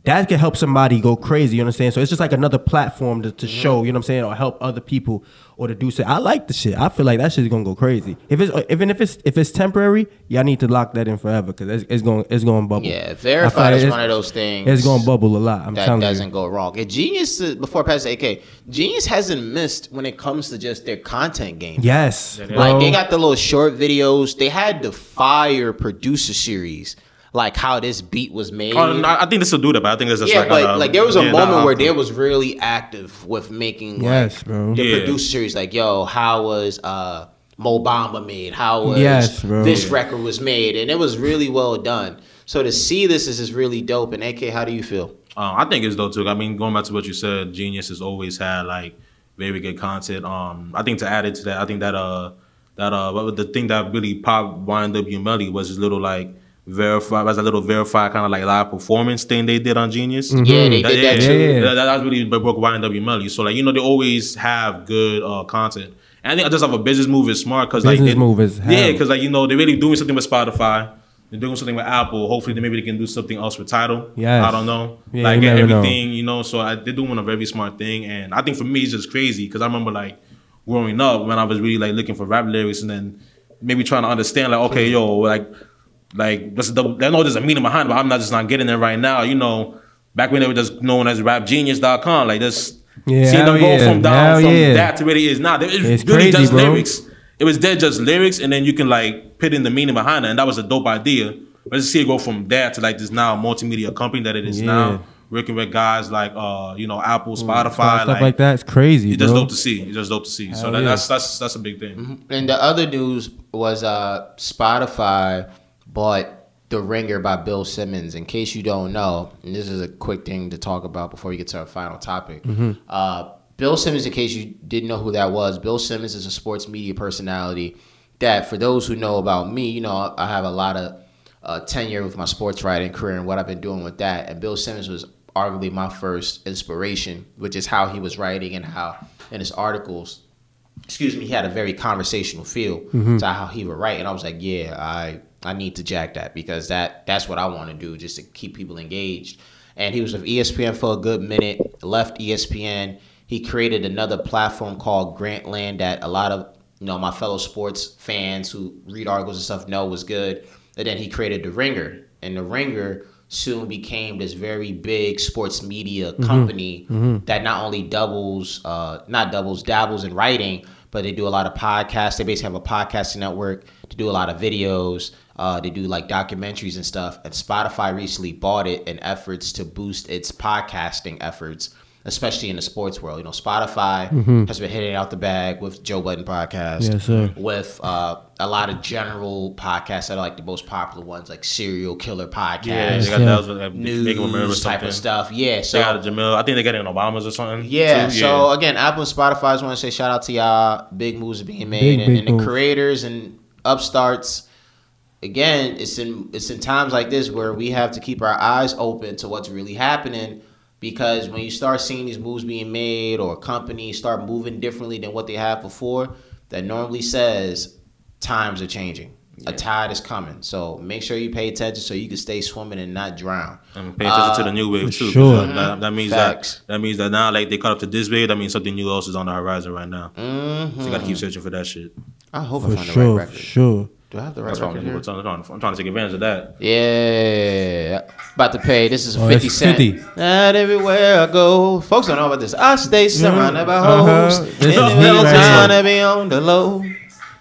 That could help somebody go crazy. You understand? So it's just like another platform to, to show. You know what I'm saying, or help other people, or to do so. I like the shit. I feel like that shit's gonna go crazy. If it's even if it's if it's temporary, y'all need to lock that in forever because it's, it's going it's going to bubble. Yeah, I feel verified like is it's- one of those things. It's going to bubble a lot. I'm that telling doesn't you. go wrong. And Genius, uh, before I pass to AK, Genius hasn't missed when it comes to just their content game. Yes, Like bro. they got the little short videos. They had the fire producer series, like how this beat was made. Oh, no, I think this will do that, but I think it's just yeah, like, but uh, like there was a yeah, moment nah, where they was really active with making Yes, like, bro. the Yeah. producer series. Like, yo, how was uh Mo Bamba made? How was Yes, this record was made? And it was really well done. So to see this is just really dope. And AK, how do you feel? Um, I think it's dope too. I mean, going back to what you said, Genius has always had like very good content. Um, I think to add it to that, I think that uh that uh the thing that really popped YNW Melly was his little like verify was a little verified kind of like live performance thing they did on Genius. Yeah, they did that yeah, too. Yeah. That, that, that's really what broke YNW Melly. So like you know they always have good uh content. And I think I just have a business move is smart because like Business they- move is yeah because like you know they're really doing something with Spotify. They're doing something with Apple. Hopefully, they maybe they can do something else with Tidal. Yeah, I don't know. Yeah, like you never know. everything, you know. So I, they're doing a very smart thing, and I think for me it's just crazy because I remember like growing up when I was really like looking for rap lyrics and then maybe trying to understand like okay, yo, like like what's the I know there's a meaning behind, it, but I'm not just not getting it right now. You know, back when they were just known as rapgenius.com, like this. Yeah, seeing them go yeah, from down hell from yeah. that to where it is now. It's, It's really crazy, just bro. lyrics. It was there just lyrics, and then you can like put in the meaning behind it, and that was a dope idea. But just see it go from there to like this now multimedia company that it is Yeah. now, working with guys like uh you know Apple, Spotify, Stuff like, like, that. It's crazy, it's just dope to see. It's just dope to see. so that, yeah. that's that's that's a big thing. And the other news was uh, Spotify bought The Ringer by Bill Simmons. In case you don't know, and this is a quick thing to talk about before we get to our final topic. Uh, Bill Simmons, in case you didn't know who that was, Bill Simmons is a sports media personality that, for those who know about me, you know, I have a lot of uh, tenure with my sports writing career and what I've been doing with that. And Bill Simmons was arguably my first inspiration, which is how he was writing and how in his articles excuse me, he had a very conversational feel to how he would write, and I was like, yeah, I I need to jack that because that that's what I want to do just to keep people engaged. And he was with ESPN for a good minute, left ESPN. He created another platform called Grantland that a lot of you know my fellow sports fans who read articles and stuff know was good. And then he created the Ringer, and the Ringer soon became this very big sports media company that not only doubles, uh, not doubles, dabbles in writing, but they do a lot of podcasts. They basically have a podcasting network to do a lot of videos. Uh, they do like documentaries and stuff. And Spotify recently bought it in efforts to boost its podcasting efforts, especially in the sports world. You know, Spotify has been hitting out the bag with Joe Budden podcast, Yes, sir. with uh, a lot of general podcasts that are like the most popular ones, like Serial Killer Podcast Yeah, they got Yeah. that was make remember news type something. of stuff. Yeah, so They got a Jamil. I think they got it in Obama's or something. yeah, too. so again, Apple and Spotify. I just want to say shout out to y'all. Big moves are being made, Big, and, big and the creators and upstarts. Again, it's in it's in times like this where we have to keep our eyes open to what's really happening. Because when you start seeing these moves being made, or companies start moving differently than what they have before, that normally says times are changing. A tide is coming. So make sure you pay attention so you can stay swimming and not drown. And pay attention to Uh, the new wave too. sure. That, that means Facts. that that means that now like they caught up to this wave. That means something new else is on the horizon right now. Mhm. So you gotta keep searching for that shit. I hope I For find the sure, right for record. sure. Do I have the right That's why I'm, record here? I'm, trying, I'm trying to take advantage of that. Yeah, about to pay. This is a Oh, 50 it's cent. 50. And everywhere I go, folks don't know about this. I stay surrounded by Uh-huh. hoes. This is And me no right time here. to be on the low.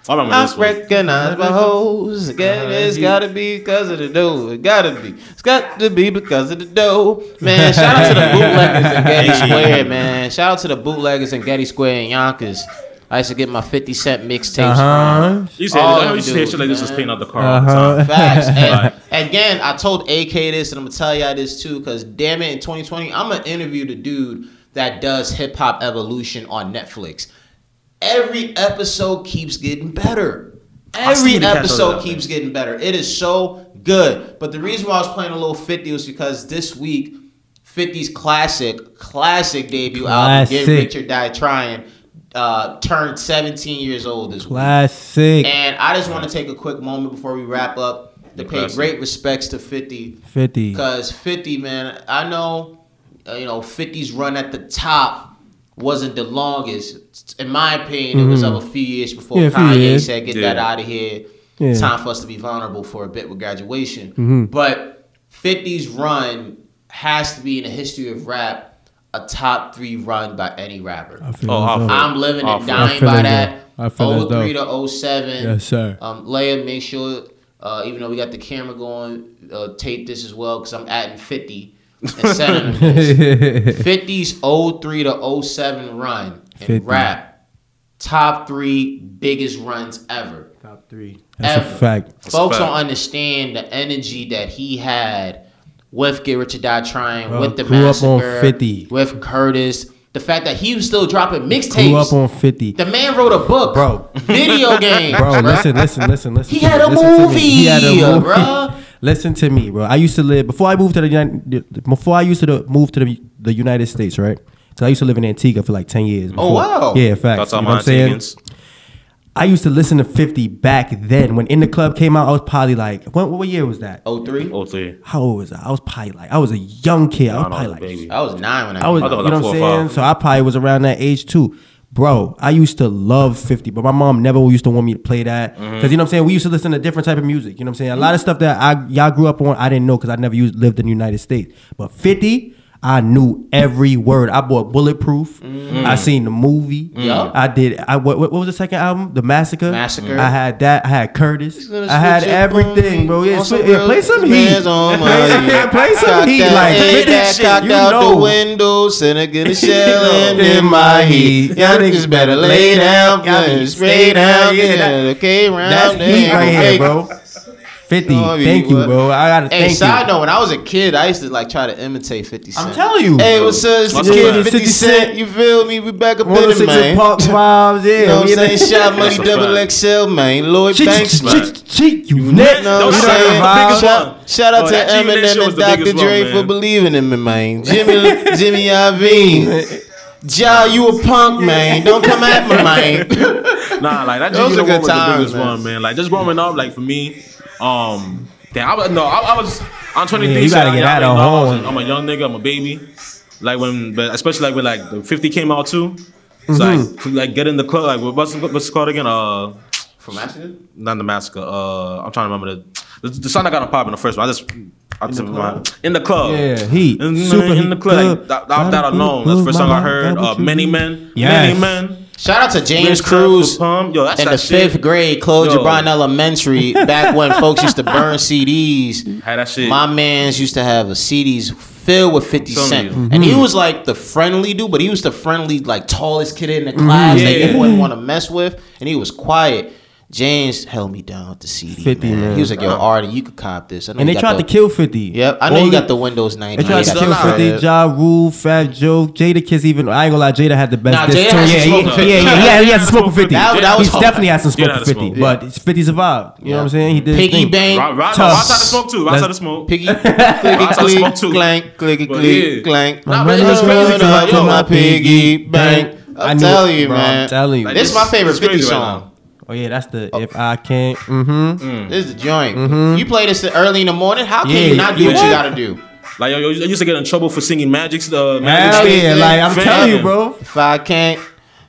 I remember I this one. recognize my hoes. Again, it's gotta be because of the dough. It gotta be. It's got to be because of the dough. Man, shout out to the [laughs] bootleggers in Getty Square, man. Shout out to the bootleggers in Getty Square and Yonkers. I used to get my 50 cent mixtapes from. Uh-huh. You said All I them used to shit like this dudes, was man. out the car all the Uh-huh. time. Facts. And [laughs] Right. again, I told AK this, and I'm gonna tell y'all this too, because damn it, in 2020, I'm gonna interview the dude that does Hip Hop Evolution on Netflix. Every episode keeps getting better. Every need to catch up to episode that, keeps getting better. It is so good. But the reason why I was playing a little 50 was because this week, 50's classic, classic debut album, Get Classic. Rich or Die Trying, uh, turned 17 years old this week. Classic. And I just want to take a quick moment before we wrap up to pay Classic. great respects to 50 50. because 50, man, I know, uh, you know, 50's run at the top wasn't the longest. In my opinion, it was of a few years before Mm-hmm. Yeah, a few Kanye years. said, "Get Yeah. that out of here." Yeah. Time for us to be vulnerable for a bit with graduation. Mm-hmm. But 50's run has to be in the history of rap a top three run by any rapper. I feel oh, I'm, I'm living I and feel- I dying feel by that. though- I feel 03 to 07. Yes, sir. Um, Leia, make sure, uh, even though we got the camera going, uh, tape this as well because I'm adding 50 and sending 50's [laughs] 03 to 07 run in 50. rap. top three biggest runs ever. Top three. That's Ever. a fact. Folks a don't understand the energy that he had with Get Rich or Die Trying, Bro, with the grew up on massacre, 50. with Curtis. The fact that he was still dropping mixtapes. Grew up mixtapes. on 50. The man wrote a book, Bro. video [laughs] games, Bro, listen, listen, listen, listen. He to had a Listen movie, He had a movie. bruh. [laughs] Listen to me, bro. I used to live before I moved to the United. Before I used to move to the, the United States, right? So I used to live in Antigua for like ten years. Oh, before. wow. Yeah, facts. That's you all know what my I'm saying? Antiguans. I used to listen to Fifty back then. When In the Club came out, I was probably like, what, what year was that? Oh three. Oh, three. How old was I? I was probably like, I was a young kid. I was probably like baby. I was nine when I. I was, I you know like what I'm saying? So I probably was around that age too. Bro, I used to love 50, but my mom never used to want me to play that. Mm-hmm. Because, you know what I'm saying? We used to listen to different type of music. You know what I'm saying? A lot of stuff that I y'all grew up on, I didn't know because I never used, lived in the United States. But 50, I knew every word. I bought Bulletproof. Mm-hmm. I seen the movie. Yup. I did. I what, what was the second album? The Massacre. Massacre. I had that. I had Curtis. I had everything, bro. Yeah, swi- yeah, play some heat. on my [laughs] Play, play some heat. Like 50 that shit, you out know. the window, get a shell in my heat. Y'all niggas better lay down, Y'all yeah, down, yeah, yeah, that- okay, round That's heat right here, bro. 50. Oh, you Thank you, what? bro. I gotta Hey, thank side you. note, when I was a kid, I used to like try to imitate 50 Cent. I'm telling you. Hey, what's up? It's the kid, up? 50 50 Cent. Cent. You feel me? We back up oh in One it, of man. Park vibes, yeah. You know what I'm saying? Shot Money Double fact. XL, man. Lloyd Cheat, Banks, man. cheat, cheat, you You net. know Don't what I'm shout out saying? the biggest Shout, one. shout out Oh, to Eminem and Dr. biggest Dre for believing in me, man. Jimmy, [laughs] Jimmy Iovine. Ja, you a punk, man. Don't come at me, man. [laughs] Nah, like that Those Those are one good was times, the biggest man. one, man. Like just growing up, like for me, um, damn, I was no, I, I was I'm 23. Yeah, you gotta I- get I out already of know I was home. a- I'm a young nigga. I'm a baby. Like when, but especially like when like the 50 came out too. It's Mm-hmm. like like get in the club. Like what's what's called again? Uh, From Accident? not the massacre. Uh, I'm trying to remember the the, the song that got on pop in the first one. I just I just in the club. Yeah, Heat. In, Super in the club, Club. like, that, that, that I know. That's the first song I heard. Uh, Many Men, Yes. Many Men. Shout out to James Cruz Yo, in the shit. fifth grade, Claude Yo. Elementary, back when [laughs] folks used to burn CDs. Had that shit. My man's used to have a CDs filled with 50 Cent, you. And Mm-hmm. he was like the friendly dude, but he was the friendly, like tallest kid in the class that you wouldn't want to mess with. And he was quiet. James held me down with the CD. 50, man. man. He was like, yo, Artie, you could cop this. I know And they tried the, to kill 50. Yep, I know All you got the Windows 90. They tried to kill the- 50. Ja Rule, Fat Joe, Jadakiss even. I ain't gonna lie, Jada had the best. Nah, Jada too. yeah, smoke yeah, 50. yeah, yeah, yeah, he had some smoke with 50. That- that was He's definitely had some smoke Yeah, with 50. smoke. But it's 50 survived. You know what I'm saying? He did his Piggy thing. Bang. Rock, rock, Tough. outside the smoke too. Outside the smoke. Piggy, Outside the clicky, smoke click, too. clank, clicky, But click, yeah. clank. Nah, My but it's just money crazy goes because, up yo, to my piggy bank. I I'm knew- telling you, bro, man. I'm telling you. Like, This is my favorite It's 50 crazy right song. Oh yeah, that's the if I can't. Mm-hmm. Mm. This is the joint. Mm-hmm. You play this early in the morning. How can Yeah, you not do you what you gotta do? Like yo, yo, I used to get in trouble for singing Magic's uh, Magic Hell shit. yeah, like I'm Fam. telling you, bro. If I can't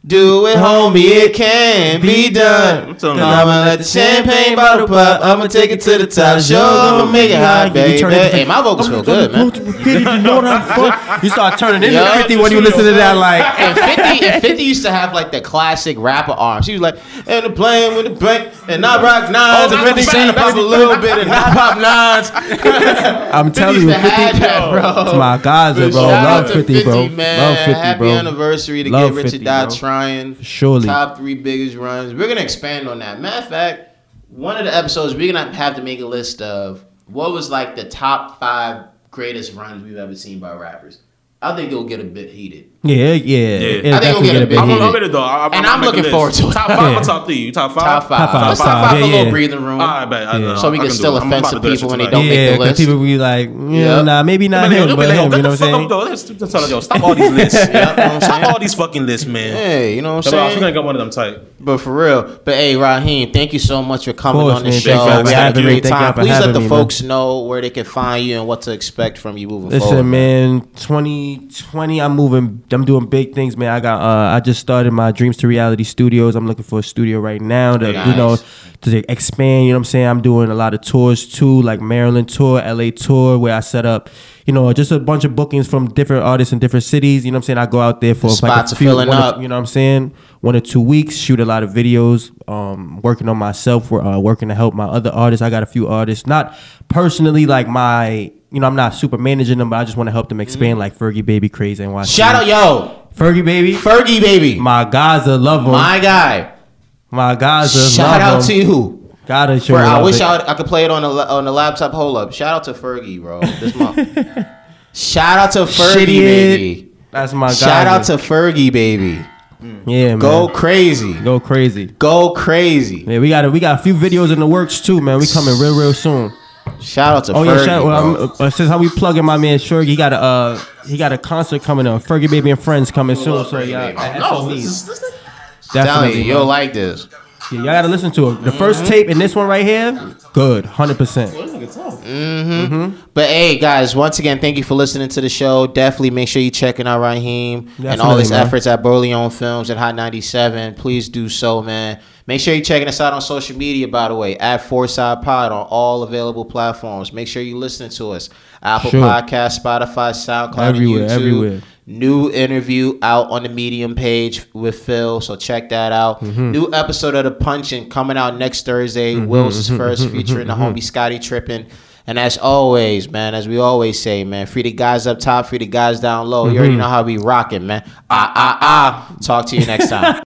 do it, homie, it can be done. I'm Cause I'ma let the champagne bottle pop. I'ma take it to the top. Sure, I'ma make it hot, baby. Hey, my vocals feel good, man. you know what I'm? You start turning into Yeah. 50 when you listen to that, like. And 50, and 50 used to have like the classic rapper arms. She was like, and the playing with the bank, and I rock nines, Oh, and 50 Cent pop a little bit, and I pop nines. [laughs] I'm telling you, used to 50. have that, bro. It's my guys, bro. Shout Love to 50, bro. man. Love 50, Happy bro. anniversary to Love get Rich 50, or Die bro. Trying. Surely. Top three biggest runs. We're gonna expand on that. Matter of fact, one of the episodes we're gonna have to make a list of what was like the top five greatest runs we've ever seen by rappers. I think it'll get a bit heated. Yeah, yeah. Yeah. I think we'll get get a a bit bit I'm, I'm heated. with it though. I, And I'm making looking forward to it. Top five Yeah. or top three? You top five? Top five. Top five, Top top five, five, a little yeah. breathing room. I bet. I Yeah. know. So we I can still it. I'm about offend some do that shit people when they don't make the list. yeah, the 'cause people be like, yeah, Yep. nah, maybe not him, but him. You know what I'm saying? up, though. Let's, let's tell her, yo, stop all these [laughs] lists. know what I'm Stop all these fucking lists, man. Hey, you know what I'm Come on, we're gonna get one of them tight. But for real, but hey, Raheem, thank you so much for coming course, on the man. show. We had a great time. Please let the me, folks know where they can find you and what to expect from you moving forward. Listen, forward. man, 2020, I'm moving. I'm doing big things, man. I got. Uh, I just started my Dreams to Reality Studios. I'm looking for a studio right now to, you know, to expand. You know what I'm saying? I'm doing a lot of tours too, like Maryland tour, LA tour, where I set up, you know, just a bunch of bookings from different artists in different cities. You know what I'm saying? I go out there for The like spots a few, filling one or- up. you know what I'm saying? One or two weeks, shoot a lot of videos, um, working on myself, we're, uh, working to help my other artists. I got a few artists, not personally like my, you know, I'm not super managing them, but I just want to help them expand like Fergie Baby Crazy and watch. Shout out, yo. Fergie baby. Fergie baby, My Gaza love him. my guy. My Gaza Shout love out him. to you. Gotta show I wish. I, I could play it on the on the laptop. Hold up. Shout out to Fergie, bro. This month. [laughs] Shout out to Fergie, Shitty baby. That's my Gaza. Shout out to Fergie, baby. yeah, man. Go crazy. Go crazy. Go crazy. Yeah, we got a, we got a few videos in the works too, man. We coming real real soon. Shout out to Fergie. Oh Fergie, yeah, shout, well, bro. I'm, uh, since how we plugging my man Fergie, he got a uh, he got a concert coming up. Fergie baby and friends coming soon. So yeah, No, this is, this is, definitely. you, you'll like this. Yeah, y'all gotta listen to it. The first tape and this one right here, good, hundred percent. Mm-hmm. But hey, guys, once again, thank you for listening to the show. Definitely make sure you checking out Raheem and all Definitely, his man. efforts at Borleone Films and Hot 97. Please do so, man. Make sure you're checking us out on social media, by the way, at Fourside Pod on all available platforms. Make sure you're listening to us. Apple Sure. Podcast, Spotify, SoundCloud, Everywhere, and YouTube. everywhere. New interview out on the Medium page with Phil, so check that out. Mm-hmm. New episode of The Punchin' coming out next Thursday. Will's first featuring the homie Scotty Trippin'. And as always, man, as we always say, man, free the guys up top, free the guys down low. You already know how we rocking, man. Ah, ah, ah. Talk to you next time. [laughs]